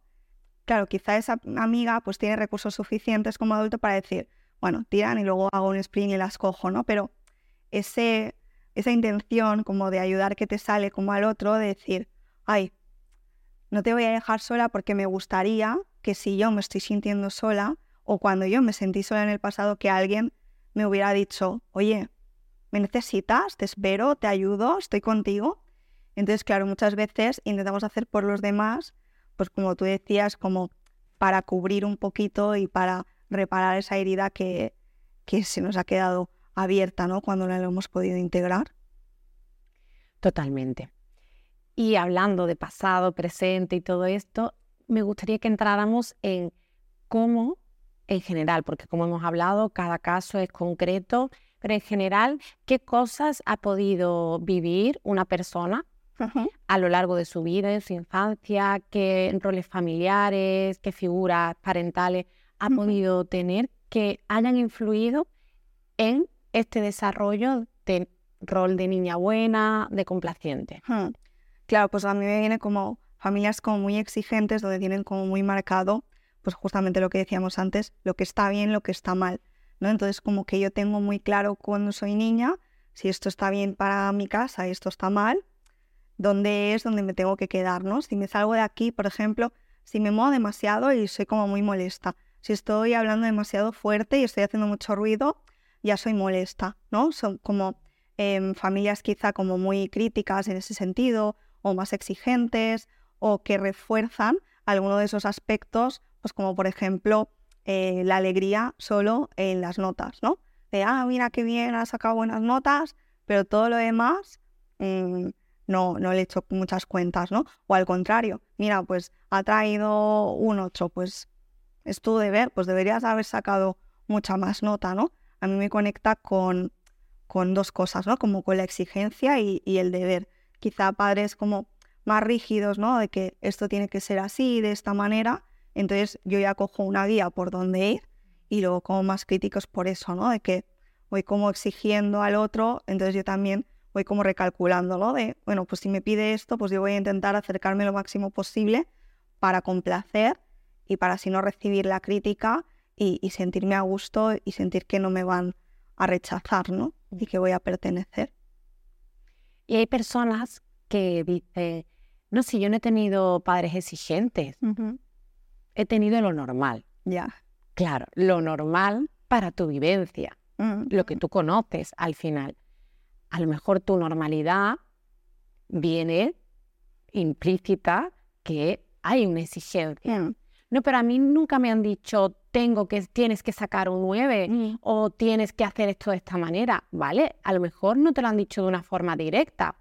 Claro, quizá esa amiga pues tiene recursos suficientes como adulto para decir, bueno, tiran y luego hago un sprint y las cojo, ¿no? Pero ese, esa intención como de ayudar que te sale como al otro, de decir, ay, no te voy a dejar sola porque me gustaría que si yo me estoy sintiendo sola o cuando yo me sentí sola en el pasado, que alguien me hubiera dicho, oye, ¿me necesitas? Te espero, te ayudo, estoy contigo. Entonces, claro, muchas veces intentamos hacer por los demás, pues como tú decías, como para cubrir un poquito y para reparar esa herida que, que se nos ha quedado abierta, ¿no? Cuando la hemos podido integrar. Totalmente. Y hablando de pasado, presente y todo esto, me gustaría que entráramos en cómo, en general, porque como hemos hablado, cada caso es concreto, pero en general, ¿qué cosas ha podido vivir una persona a lo largo de su vida, en su infancia? ¿Qué roles familiares, qué figuras parentales ha podido tener que hayan influido en este desarrollo de rol de niña buena, de complaciente? Claro, pues a mí me viene como familias como muy exigentes, donde tienen como muy marcado, pues justamente lo que decíamos antes, lo que está bien, lo que está mal, ¿no? Entonces como que yo tengo muy claro cuando soy niña, si esto está bien para mi casa esto está mal, dónde es donde me tengo que quedar, ¿no? Si me salgo de aquí, por ejemplo, si me muevo demasiado y soy como muy molesta, si estoy hablando demasiado fuerte y estoy haciendo mucho ruido, ya soy molesta, ¿no? Son como em, familias quizá como muy críticas en ese sentido, o más exigentes, o que refuerzan alguno de esos aspectos, pues como por ejemplo eh, la alegría solo en las notas, ¿no? De, ah, mira qué bien, ha sacado buenas notas, pero todo lo demás mm, no, no le he hecho muchas cuentas, ¿no? O al contrario, mira, pues ha traído un 8, pues es tu deber, pues deberías haber sacado mucha más nota, ¿no? A mí me conecta con, con dos cosas, ¿no? Como con la exigencia y, y el deber. Quizá padres como más rígidos, ¿no? De que esto tiene que ser así, de esta manera. Entonces yo ya cojo una guía por dónde ir y luego como más críticos por eso, ¿no? De que voy como exigiendo al otro, entonces yo también voy como recalculando, ¿no? De, bueno, pues si me pide esto, pues yo voy a intentar acercarme lo máximo posible para complacer y para así no recibir la crítica y, y sentirme a gusto y sentir que no me van a rechazar, ¿no? Y que voy a pertenecer. Y hay personas que dicen, no, si yo no he tenido padres exigentes, he tenido lo normal. Ya. Claro, lo normal para tu vivencia, lo que tú conoces al final. A lo mejor tu normalidad viene implícita que hay una exigencia. Mm. No, pero a mí nunca me han dicho, tengo que, tienes que sacar un 9 Mm. o tienes que hacer esto de esta manera, ¿vale? A lo mejor no te lo han dicho de una forma directa,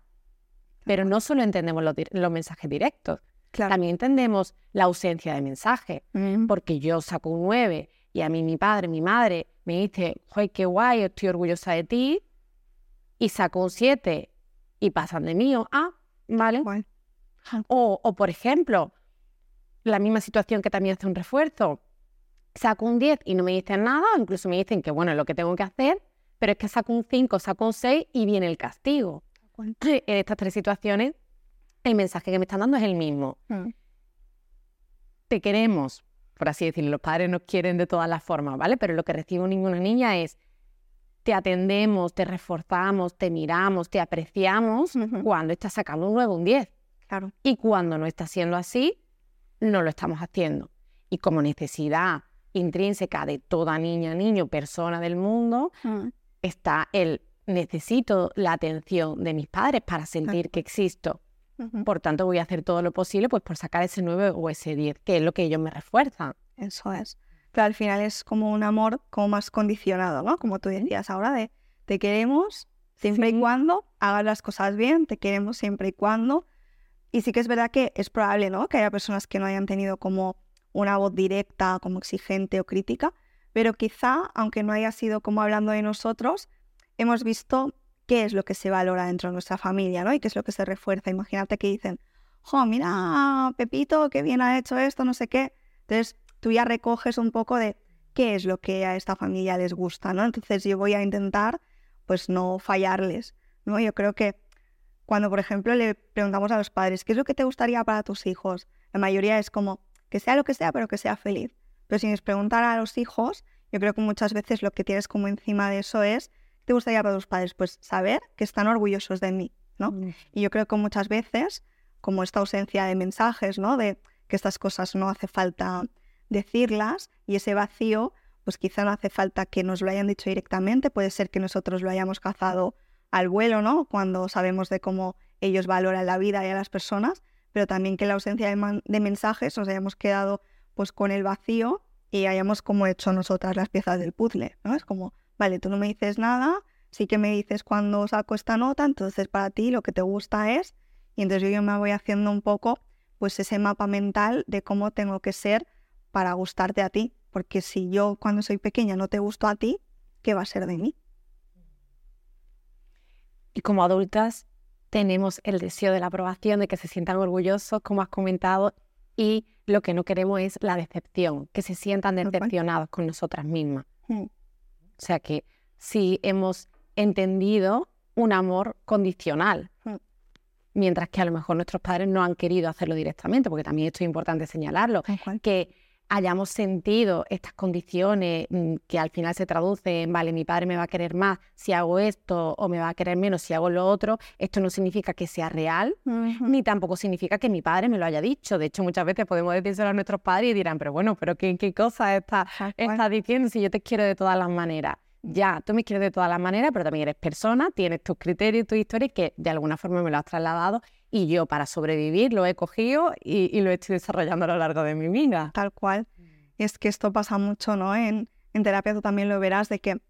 pero no solo entendemos los mensajes directos, Claro. también entendemos la ausencia de mensaje, Mm. porque yo saco un 9 y a mí mi padre, mi madre me dice, ¡ay, qué guay, estoy orgullosa de ti! Y saco un 7 y pasan de mí, o, ah, ¿vale? O, o, por ejemplo, la misma situación que también hace un refuerzo. Saco un 10 y no me dicen nada, incluso me dicen que bueno, es lo que tengo que hacer, pero es que saco un 5, saco un 6 y viene el castigo. En estas tres situaciones, el mensaje que me están dando es el mismo. Mm. Te queremos, por así decirlo, los padres nos quieren de todas las formas, ¿vale? Pero lo que recibe un niño o una niña es te atendemos, te reforzamos, te miramos, te apreciamos cuando estás sacando un 9 o un 10. Claro. Y cuando no está siendo así, no lo estamos haciendo. Y como necesidad intrínseca de toda niña, niño, persona del mundo, Mm. está el necesito la atención de mis padres para sentir que existo. Por tanto, voy a hacer todo lo posible pues, por sacar ese 9 o ese 10, que es lo que ellos me refuerzan. Eso es. Pero al final es como un amor como más condicionado, ¿no? Como tú decías ahora, de te queremos siempre Sí. y cuando hagas las cosas bien, te queremos siempre y cuando. Y sí que es verdad que es probable, ¿no? Que haya personas que no hayan tenido como una voz directa, como exigente o crítica, pero quizá, aunque no haya sido como hablando de nosotros, hemos visto qué es lo que se valora dentro de nuestra familia, ¿no? Y qué es lo que se refuerza. Imagínate que dicen, jo, mira, Pepito, qué bien ha hecho esto, no sé qué. Entonces, tú ya recoges un poco de qué es lo que a esta familia les gusta, ¿no? Entonces, yo voy a intentar, pues, no fallarles, ¿no? Yo creo que cuando, por ejemplo, le preguntamos a los padres, ¿qué es lo que te gustaría para tus hijos? La mayoría es como, que sea lo que sea, pero que sea feliz. Pero si nos preguntan a los hijos, yo creo que muchas veces lo que tienes como encima de eso es te gustaría para tus padres? Pues saber que están orgullosos de mí, ¿no? Mm. Y yo creo que muchas veces, como esta ausencia de mensajes, ¿no? De que estas cosas no hace falta decirlas y ese vacío, pues quizá no hace falta que nos lo hayan dicho directamente, puede ser que nosotros lo hayamos cazado al vuelo, ¿no? Cuando sabemos de cómo ellos valoran la vida y a las personas, pero también que la ausencia de, de mensajes nos hayamos quedado pues con el vacío y hayamos como hecho nosotras las piezas del puzzle, ¿no? Es como, vale, tú no me dices nada, sí que me dices cuando saco esta nota, entonces para ti lo que te gusta es, y entonces yo me voy haciendo un poco pues ese mapa mental de cómo tengo que ser para gustarte a ti, porque si yo cuando soy pequeña no te gusto a ti, ¿qué va a ser de mí? Y como adultas tenemos el deseo de la aprobación, de que se sientan orgullosos, como has comentado, y lo que no queremos es la decepción, que se sientan decepcionados con nosotras mismas. O sea que si hemos entendido un amor condicional, Mm. mientras que a lo mejor nuestros padres no han querido hacerlo directamente, porque también esto es importante señalarlo, que hayamos sentido estas condiciones mm, que al final se traducen en, vale, mi padre me va a querer más si hago esto o me va a querer menos si hago lo otro, esto no significa que sea real, ni tampoco significa que mi padre me lo haya dicho. De hecho, muchas veces podemos decírselo a nuestros padres y dirán, pero bueno, pero ¿qué, qué cosa está, estás diciendo si yo te quiero de todas las maneras? Ya, tú me quieres de todas las maneras, pero también eres persona, tienes tus criterios, tus historias que de alguna forma me lo has trasladado y yo para sobrevivir lo he cogido y, y lo estoy desarrollando a lo largo de mi vida. Tal cual. Y es que esto pasa mucho, ¿no? En, en terapia tú también lo verás de que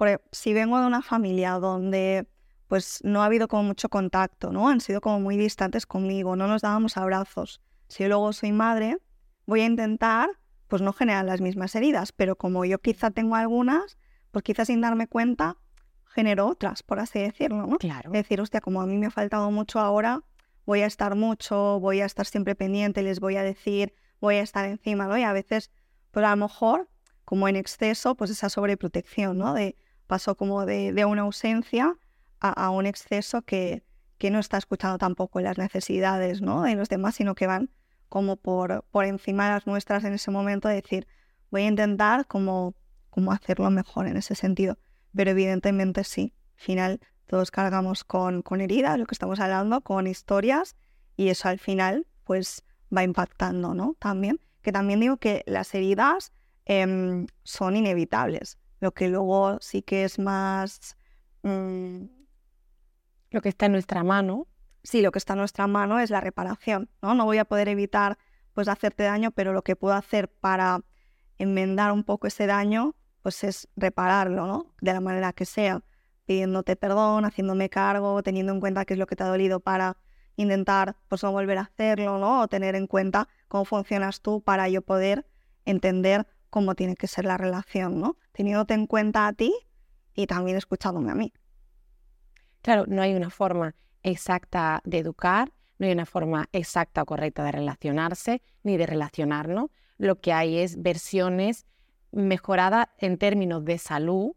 e- si vengo de una familia donde pues no ha habido como mucho contacto, ¿no? Han sido como muy distantes conmigo, no nos dábamos abrazos. Si yo luego soy madre, voy a intentar pues no generar las mismas heridas, pero como yo quizá tengo algunas, pues quizás sin darme cuenta genero otras, por así decirlo, ¿no? Claro. Es decir, hostia, como a mí me ha faltado mucho ahora, voy a estar mucho, voy a estar siempre pendiente, les voy a decir, voy a estar encima, ¿no? Y a veces, pues a lo mejor, como en exceso, pues esa sobreprotección, ¿no? De paso como de, de una ausencia a, a un exceso que, que no está escuchando tampoco las necesidades, ¿no? De los demás, sino que van como por, por encima de las nuestras en ese momento, de decir, voy a intentar como, como hacerlo mejor en ese sentido. Pero evidentemente sí, al final todos cargamos con, con heridas, lo que estamos hablando, con historias, y eso al final pues va impactando, ¿no? También, que también digo que las heridas em, son inevitables, lo que luego sí que es más... mm, Lo que está en nuestra mano. sí, lo que está en nuestra mano es la reparación, ¿no? No voy a poder evitar pues hacerte daño, pero lo que puedo hacer para enmendar un poco ese daño, pues es repararlo, ¿no? De la manera que sea, pidiéndote perdón, haciéndome cargo, teniendo en cuenta qué es lo que te ha dolido para intentar pues no volver a hacerlo, ¿no? O tener en cuenta cómo funcionas tú para yo poder entender cómo tiene que ser la relación, ¿no? Teniéndote en cuenta a ti y también escuchándome a mí. Claro, no hay una forma exacta de educar, no hay una forma exacta o correcta de relacionarse ni de relacionarnos. Lo que hay es versiones mejoradas en términos de salud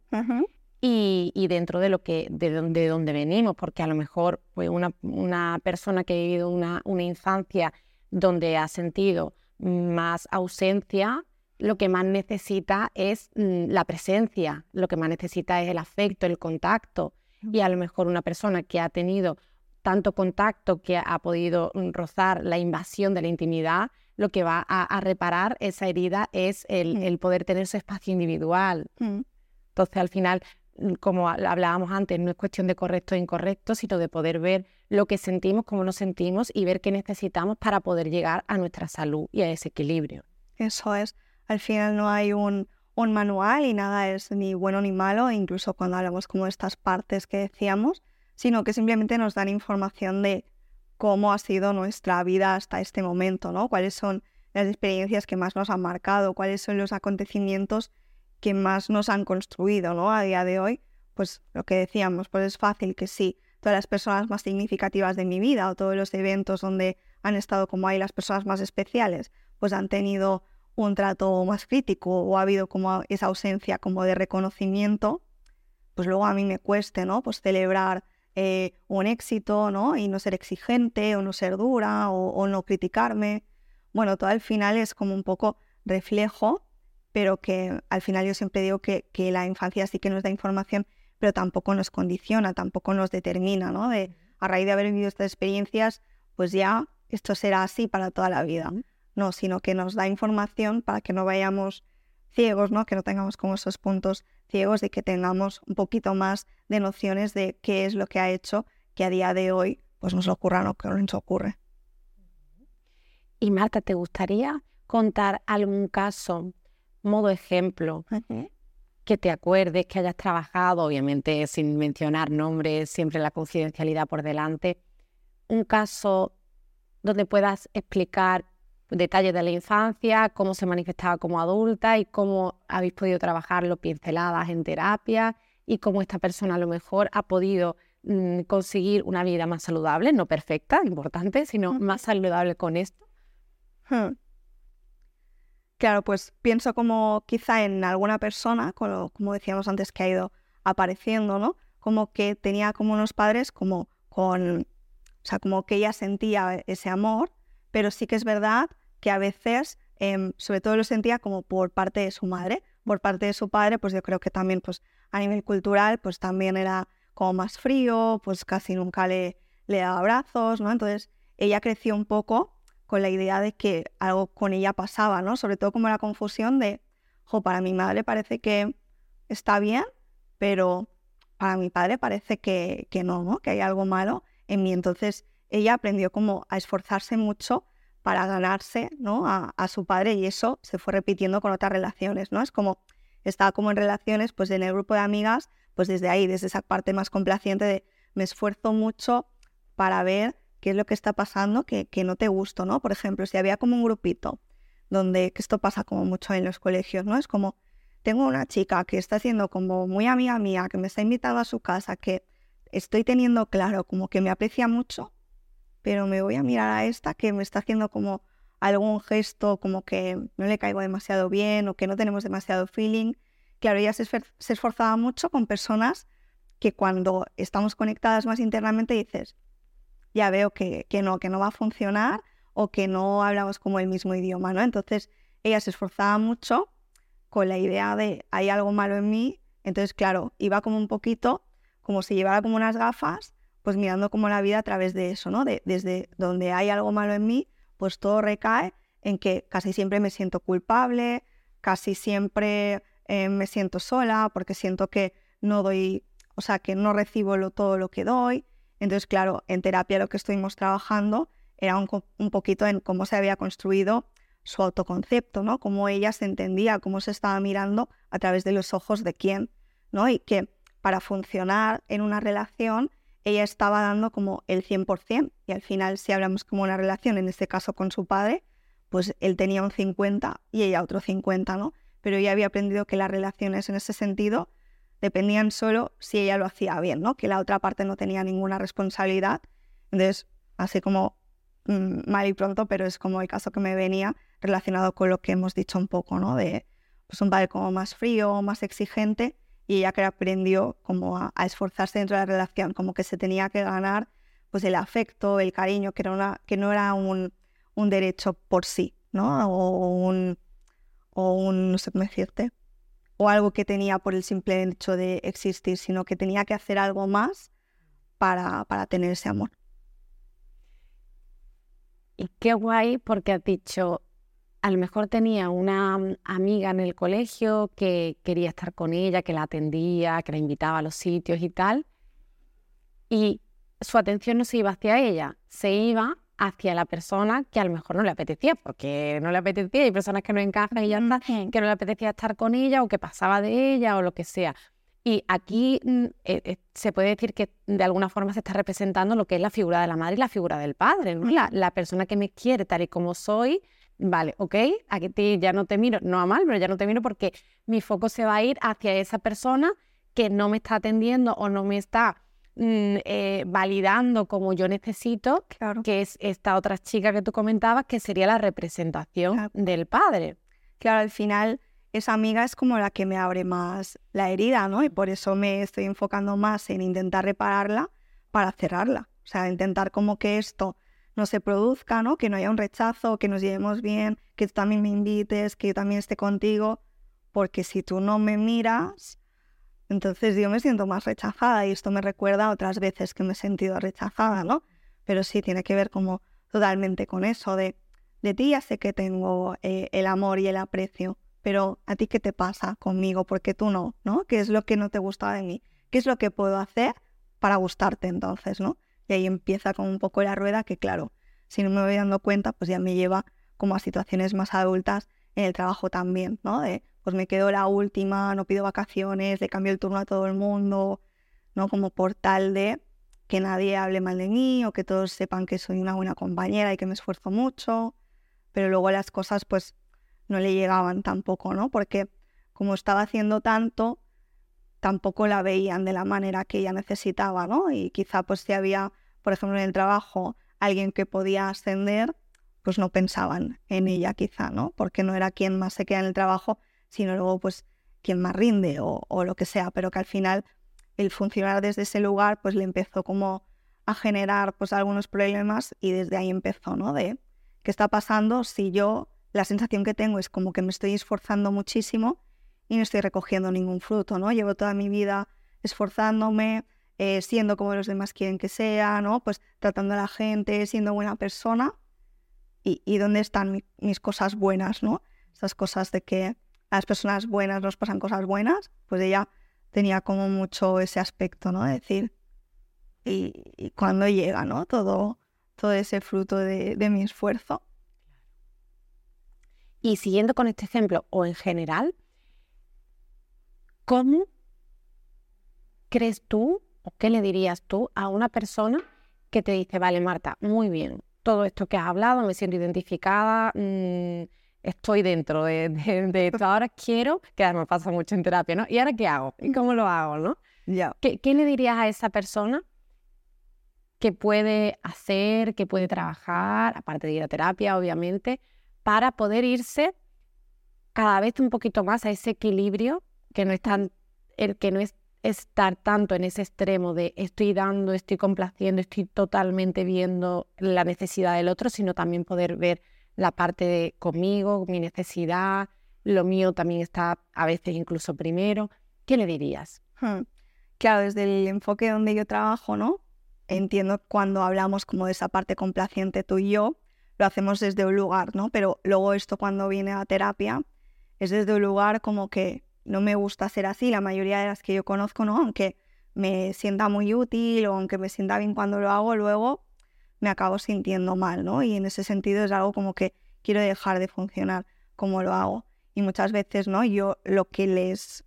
y, y dentro de lo que de donde, de donde venimos, porque a lo mejor pues, una, una persona que ha vivido una, una infancia donde ha sentido más ausencia, lo que más necesita es mm, la presencia, lo que más necesita es el afecto, el contacto. Y a lo mejor una persona que ha tenido tanto contacto que ha podido rozar la invasión de la intimidad, lo que va a, a reparar esa herida es el, Mm. el poder tener su espacio individual. Mm. Entonces, al final, mm, como ha- hablábamos antes, no es cuestión de correcto o incorrecto, sino de poder ver lo que sentimos, cómo nos sentimos y ver qué necesitamos para poder llegar a nuestra salud y a ese equilibrio. Eso es. Al final no hay un, un manual y nada es ni bueno ni malo, incluso cuando hablamos como de estas partes que decíamos, sino que simplemente nos dan información de cómo ha sido nuestra vida hasta este momento, ¿no? Cuáles son las experiencias que más nos han marcado, cuáles son los acontecimientos que más nos han construido, ¿no? A día de hoy, pues lo que decíamos, pues es fácil que sí, todas las personas más significativas de mi vida o todos los eventos donde han estado como ahí las personas más especiales, pues han tenido un trato más crítico o ha habido como esa ausencia como de reconocimiento, pues luego a mí me cueste, ¿no? Pues celebrar eh, un éxito, ¿no? Y no ser exigente o no ser dura o, o no criticarme. Bueno, todo al final es como un poco reflejo, pero que al final yo siempre digo que, que la infancia sí que nos da información, pero tampoco nos condiciona, tampoco nos determina, ¿no? De a raíz de haber vivido estas experiencias, pues ya esto será así para toda la vida. No, sino que nos da información para que no vayamos ciegos, ¿no? Que no tengamos como esos puntos ciegos y que tengamos un poquito más de nociones de qué es lo que ha hecho que a día de hoy pues nos ocurra lo que nos ocurre. Y Marta, ¿te gustaría contar algún caso, modo ejemplo, que te acuerdes, que hayas trabajado, obviamente sin mencionar nombres, siempre la confidencialidad por delante, un caso donde puedas explicar detalles de la infancia, cómo se manifestaba como adulta y cómo habéis podido trabajarlo pinceladas en terapia y cómo esta persona a lo mejor ha podido mm, conseguir una vida más saludable, no perfecta, importante, sino más saludable con esto. Hmm. Claro, pues pienso como quizá en alguna persona, como, decíamos antes, que ha ido apareciendo, ¿no? Como que tenía como unos padres como con, o sea, como que ella sentía ese amor, pero sí que es verdad que a veces, em, sobre todo lo sentía como por parte de su madre, por parte de su padre, pues yo creo que también, pues a nivel cultural, pues también era como más frío, pues casi nunca le, le daba abrazos, ¿no? Entonces ella creció un poco con la idea de que algo con ella pasaba, ¿no? Sobre todo como la confusión de, jo, para mi madre parece que está bien, pero para mi padre parece que, que no, ¿no? Que hay algo malo en mí. Entonces ella aprendió como a esforzarse mucho para ganarse, ¿no? A, su padre y eso se fue repitiendo con otras relaciones, ¿no? Es como, estaba como en relaciones, pues en el grupo de amigas, pues desde ahí, desde esa parte más complaciente de me esfuerzo mucho para ver qué es lo que está pasando que, que no te gusto, ¿no? Por ejemplo, si había como un grupito donde, esto pasa como mucho en los colegios, ¿no? Es como, tengo una chica que está siendo como muy amiga mía, que me está invitando a su casa, que estoy teniendo claro como que me aprecia mucho, pero me voy a mirar a esta que me está haciendo como algún gesto como que no le caigo demasiado bien o que no tenemos demasiado feeling. Claro, ella se, esforzaba mucho con personas que cuando estamos conectadas más internamente dices, ya veo que, que, no, que no va a funcionar o que no hablamos como el mismo idioma, ¿no? Entonces ella se esforzaba mucho con la idea de hay algo malo en mí, entonces claro, iba como un poquito, como si llevara como unas gafas, pues mirando como la vida a través de eso, ¿no? De, desde donde hay algo malo en mí, pues todo recae en que casi siempre me siento culpable, casi siempre eh, me siento sola porque siento que no doy, o sea, que no recibo lo, todo lo que doy, entonces, claro, en terapia lo que estuvimos trabajando era un, poquito en cómo se había construido su autoconcepto, ¿no? Cómo ella se entendía, cómo se estaba mirando a través de los ojos de quién, ¿no? Y que para funcionar en una relación ella estaba dando como el 100% y al final si hablamos como una relación, en este caso con su padre, pues él tenía un 50 y ella otro 50, ¿no? Pero ella había aprendido que las relaciones en ese sentido dependían solo si ella lo hacía bien, ¿no? Que la otra parte no tenía ninguna responsabilidad. Entonces, así como mm, mal y pronto, pero es como el caso que me venía relacionado con lo que hemos dicho un poco, ¿no? De pues un padre como más frío, más exigente, y ella que aprendió como a, esforzarse dentro de la relación, como que se tenía que ganar pues el afecto, el cariño, que, era una, que no era un, un derecho por sí, ¿no? O un, o un, no sé cómo decirte, o algo que tenía por el simple hecho de existir, sino que tenía que hacer algo más para, para tener ese amor. Y qué guay porque has dicho, a lo mejor tenía una amiga en el colegio que quería estar con ella, que la atendía, que la invitaba a los sitios y tal, y su atención no se iba hacia ella, se iba hacia la persona que a lo mejor no le apetecía, porque no le apetecía, hay personas que no encajan y ya está, que no le apetecía estar con ella o que pasaba de ella o lo que sea. Y aquí mm, eh, eh, se puede decir que de alguna forma se está representando lo que es la figura de la madre y la figura del padre, ¿no? la, la, persona que me quiere tal y como soy, vale, ok, aquí ya no te miro, no a mal, pero ya no te miro porque mi foco se va a ir hacia esa persona que no me está atendiendo o no me está Mm, eh, validando como yo necesito, que es esta otra chica que tú comentabas, que sería la representación del padre. Claro, al final esa amiga es como la que me abre más la herida, ¿no? Y por eso me estoy enfocando más en intentar repararla para cerrarla. O sea, intentar como que esto no se produzca, ¿no? Que no haya un rechazo, que nos llevemos bien, que tú también me invites, que yo también esté contigo, porque si tú no me miras, Entonces yo me siento más rechazada y esto me recuerda a otras veces que me he sentido rechazada, ¿no? Pero sí tiene que ver como totalmente con eso de, de ti ya sé que tengo eh, el amor y el aprecio, pero a ti qué te pasa conmigo, porque tú no, ¿no? ¿Qué es lo que no te gusta de mí? ¿Qué es lo que puedo hacer para gustarte entonces, ¿no? Y ahí empieza como un poco la rueda que claro, si no me voy dando cuenta, pues ya me lleva como a situaciones más adultas en el trabajo también, ¿no? De, pues me quedo la última, no pido vacaciones, le cambio el turno a todo el mundo, ¿no? Como por tal de que nadie hable mal de mí o que todos sepan que soy una buena compañera y que me esfuerzo mucho, pero luego las cosas pues no le llegaban tampoco, ¿no? Porque como estaba haciendo tanto, tampoco la veían de la manera que ella necesitaba, ¿no? Y quizá pues si había, por ejemplo, en el trabajo alguien que podía ascender, pues no pensaban en ella quizá, ¿no? Porque no era quien más se queda en el trabajo, sino luego pues quien más rinde o, o lo que sea, pero que al final el funcionar desde ese lugar pues le empezó como a generar pues algunos problemas y desde ahí empezó, ¿no? De qué está pasando si yo la sensación que tengo es como que me estoy esforzando muchísimo y no estoy recogiendo ningún fruto, ¿no? Llevo toda mi vida esforzándome, eh, siendo como los demás quieren que sea, ¿no? Pues tratando a la gente, siendo buena persona. ¿Y, y dónde están mis cosas buenas, ¿no? Esas cosas de que a las personas buenas nos pasan cosas buenas, pues ella tenía como mucho ese aspecto, ¿no? De decir, y, cuando llega, ¿no? Todo, todo ese fruto de, de mi esfuerzo. Y siguiendo con este ejemplo, o en general, ¿cómo crees tú o qué le dirías tú a una persona que te dice, vale, Marta, muy bien, todo esto que has hablado, me siento identificada, mmm, estoy dentro de, esto. Ahora quiero, que además pasa mucho en terapia, ¿no? ¿Y ahora qué hago? ¿Y cómo lo hago, no? Ya. ¿Qué, ¿Qué, le dirías a esa persona que puede hacer, que puede trabajar, aparte de ir a terapia, obviamente, para poder irse cada vez un poquito más a ese equilibrio que no es tan, el que no es estar tanto en ese extremo de estoy dando, estoy complaciendo, estoy totalmente viendo la necesidad del otro, sino también poder ver la parte de conmigo, mi necesidad, lo mío también está a veces incluso primero. ¿Qué le dirías? Hmm. Claro, desde el enfoque donde yo trabajo, ¿no? Entiendo cuando hablamos como de esa parte complaciente tú y yo, lo hacemos desde un lugar, ¿no? Pero luego esto cuando viene a terapia es desde un lugar como que no me gusta ser así, la mayoría de las que yo conozco, ¿no? Aunque me sienta muy útil o aunque me sienta bien cuando lo hago, luego me acabo sintiendo mal, ¿no? Y en ese sentido es algo como que quiero dejar de funcionar como lo hago. Y muchas veces, ¿no? Yo lo que les,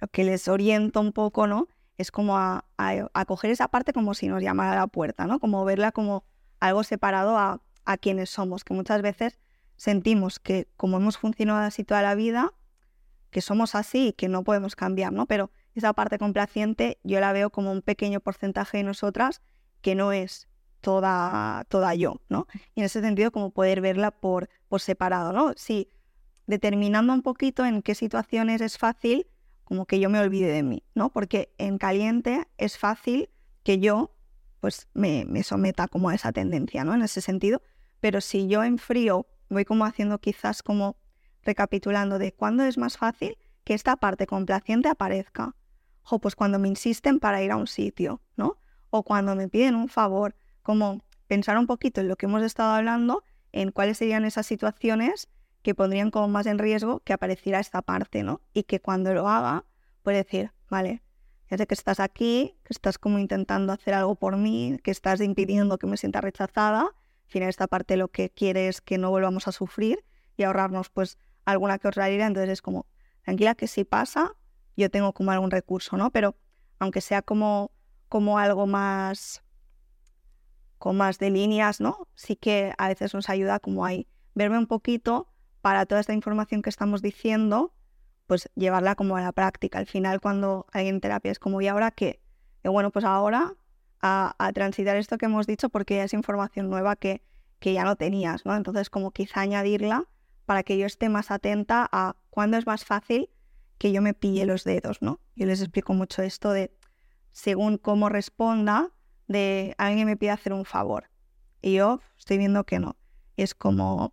lo que les oriento un poco, ¿no? Es como a, a, coger esa parte como si nos llamara a la puerta, ¿no? Como verla como algo separado a, a quienes somos, que muchas veces sentimos que como hemos funcionado así toda la vida, que somos así y que no podemos cambiar, ¿no? Pero esa parte complaciente yo la veo como un pequeño porcentaje de nosotras que no es toda, toda yo, ¿no? Y en ese sentido, como poder verla por, por separado, ¿no? Sí, determinando un poquito en qué situaciones es fácil, como que yo me olvide de mí, ¿no? Porque en caliente es fácil que yo, pues, me, me someta como a esa tendencia, ¿no? En ese sentido. Pero si yo en frío voy como haciendo quizás como recapitulando de cuándo es más fácil que esta parte complaciente aparezca. O pues cuando me insisten para ir a un sitio, ¿no? O cuando me piden un favor, como pensar un poquito en lo que hemos estado hablando, en cuáles serían esas situaciones que pondrían como más en riesgo que apareciera esta parte, ¿no? Y que cuando lo haga, puede decir, vale, ya sé que estás aquí, que estás como intentando hacer algo por mí, que estás impidiendo que me sienta rechazada, al final esta parte lo que quiere es que no volvamos a sufrir y ahorrarnos pues alguna que otra herida, entonces es como, tranquila que si pasa, yo tengo como algún recurso, ¿no? Pero aunque sea como, como algo más, con más de líneas, ¿no? Sí que a veces nos ayuda como ahí, verme un poquito para toda esta información que estamos diciendo, pues llevarla como a la práctica. Al final, cuando alguien en terapia es como, ¿y ahora qué? Y bueno, pues ahora a, a, transitar esto que hemos dicho porque es información nueva que, que ya no tenías, ¿no? Entonces, como quizá añadirla para que yo esté más atenta a cuándo es más fácil que yo me pille los dedos, ¿no? Yo les explico mucho esto de, según cómo responda, de alguien me pide hacer un favor y yo estoy viendo que no. Es como,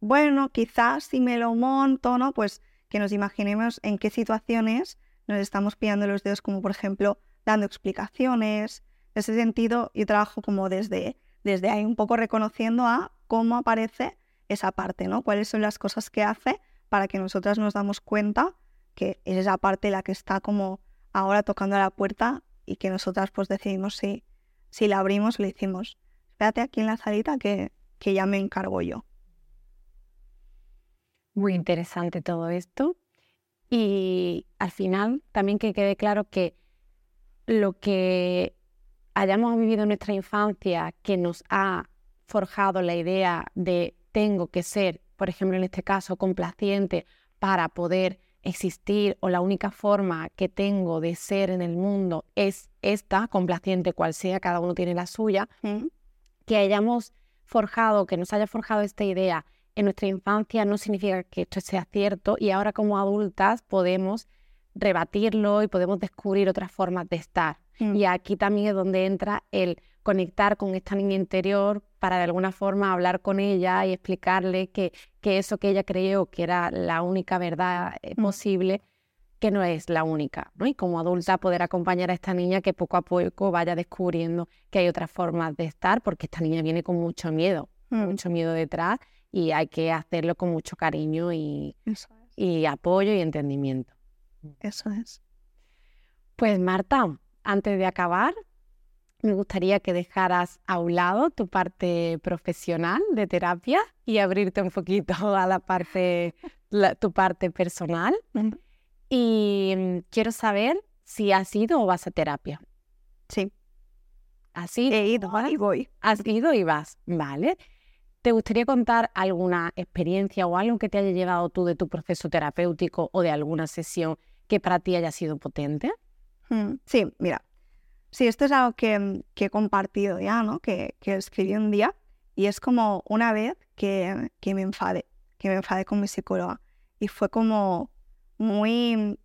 bueno, quizás si me lo monto, ¿no? Pues que nos imaginemos en qué situaciones nos estamos pillando los dedos como por ejemplo dando explicaciones. En ese sentido, yo trabajo como desde, desde ahí un poco reconociendo a cómo aparece esa parte, ¿no? Cuáles son las cosas que hace para que nosotras nos damos cuenta que es esa parte la que está como ahora tocando a la puerta y que nosotras pues decidimos si, si la abrimos o le decimos, espérate aquí en la salita que, que ya me encargo yo. Muy interesante todo esto. Y al final también que quede claro que lo que hayamos vivido en nuestra infancia que nos ha forjado la idea de tengo que ser, por ejemplo, en este caso, complaciente para poder existir o la única forma que tengo de ser en el mundo es esta, complaciente cual sea, cada uno tiene la suya, que hayamos forjado, que nos haya forjado esta idea en nuestra infancia no significa que esto sea cierto y ahora como adultas podemos rebatirlo y podemos descubrir otras formas de estar. Mm. Y aquí también es donde entra el conectar con esta niña interior para de alguna forma hablar con ella y explicarle que, que eso que ella creyó que era la única verdad eh, mm. posible, que no es la única. ¿no? Y como adulta poder acompañar a esta niña que poco a poco vaya descubriendo que hay otras formas de estar, porque esta niña viene con mucho miedo, mm. mucho miedo detrás y hay que hacerlo con mucho cariño y, y apoyo y entendimiento. Eso es. Pues Marta, antes de acabar, me gustaría que dejaras a un lado tu parte profesional de terapia y abrirte un poquito a la parte, tu parte personal. Y mm, quiero saber si has ido o vas a terapia. Sí. ¿Has ido? He ido y voy. Has ido y vas, ¿vale? ¿Te gustaría contar alguna experiencia o algo que te haya llevado tú de tu proceso terapéutico o de alguna sesión que para ti haya sido potente? Sí, mira, sí, esto es algo que, he compartido ya, ¿no? Que, escribí un día y es como una vez que, que me enfadé, que me enfadé con mi psicóloga y fue como muy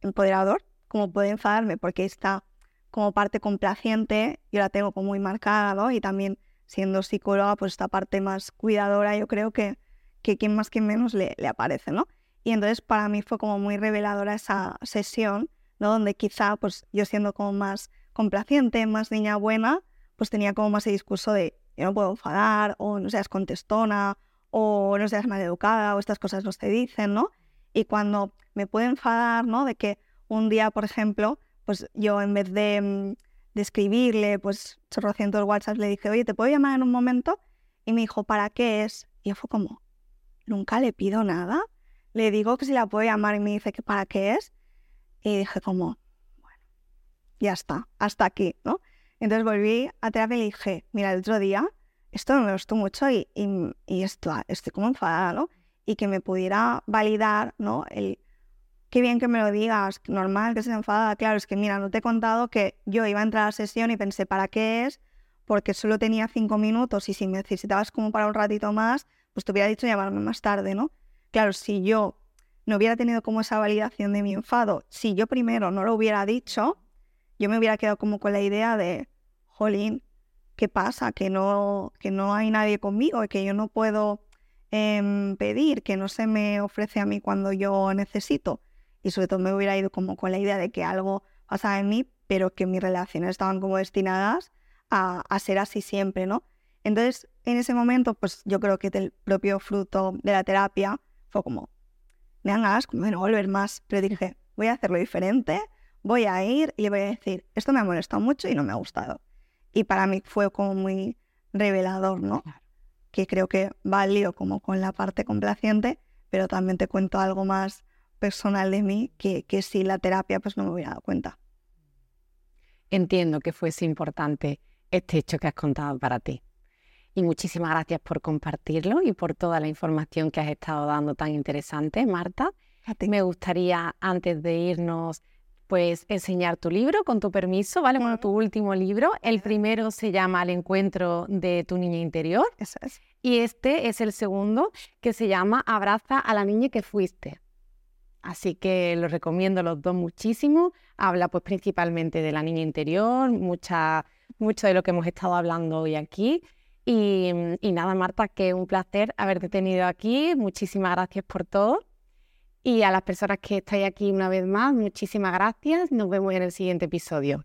empoderador, como poder enfadarme porque está como parte complaciente, yo la tengo como muy marcada, ¿no? Y también siendo psicóloga, pues esta parte más cuidadora, yo creo que, que quien más que menos le, le aparece, ¿no? Y entonces para mí fue como muy reveladora esa sesión, ¿no? Donde quizá, pues yo siendo como más complaciente, más niña buena, pues tenía como más ese discurso de yo no puedo enfadar, o no seas contestona, o no seas maleducada, o estas cosas no se dicen, ¿no? Y cuando me puedo enfadar, ¿no? De que un día, por ejemplo, pues yo en vez de mm, de escribirle, pues chorrocientos WhatsApp, le dije, oye, ¿te puedo llamar en un momento? Y me dijo, ¿para qué es? Y fue como, nunca le pido nada. Le digo que si la puedo llamar y me dice que para qué es. Y dije como, ya está, hasta aquí, ¿no? Entonces volví a terapia y le dije, mira, el otro día esto me gustó mucho y, y, esto, estoy como enfadada, ¿no? Y que me pudiera validar, ¿no? El, qué bien que me lo digas, normal que se enfada. Claro, es que mira, no te he contado que yo iba a entrar a la sesión y pensé, ¿para qué es? Porque solo tenía cinco minutos y si necesitabas como para un ratito más, pues te hubiera dicho llamarme más tarde, ¿no? Claro, si yo no hubiera tenido como esa validación de mi enfado, si yo primero no lo hubiera dicho, yo me hubiera quedado como con la idea de, jolín, ¿qué pasa? Que no, que no hay nadie conmigo, que yo no puedo em, pedir, que no se me ofrece a mí cuando yo necesito y sobre todo me hubiera ido como con la idea de que algo pasaba en mí, pero que mis relaciones estaban como destinadas a, ser así siempre, ¿no? Entonces, en ese momento, pues yo creo que el propio fruto de la terapia fue como, me dan ganas como de no volver más, pero dije, voy a hacerlo diferente, voy a ir y le voy a decir, esto me ha molestado mucho y no me ha gustado. Y para mí fue como muy revelador, ¿no? Que creo que va como con la parte complaciente, pero también te cuento algo más personal de mí que, que si la terapia pues no me hubiera dado cuenta. Entiendo que fuese importante este hecho que has contado para ti. Y muchísimas gracias por compartirlo y por toda la información que has estado dando tan interesante, Marta. Me gustaría, antes de irnos, pues enseñar tu libro, con tu permiso, ¿vale? Bueno, tu último libro. El primero se llama El encuentro de tu niña interior. Eso es. Y este es el segundo, que se llama Abraza a la niña que fuiste. Así que los recomiendo los dos muchísimo. Habla pues principalmente de la niña interior, mucha, mucho de lo que hemos estado hablando hoy aquí. Y, y nada, Marta, que un placer haberte tenido aquí. Muchísimas gracias por todo. Y a las personas que estáis aquí una vez más, muchísimas gracias. Nos vemos en el siguiente episodio.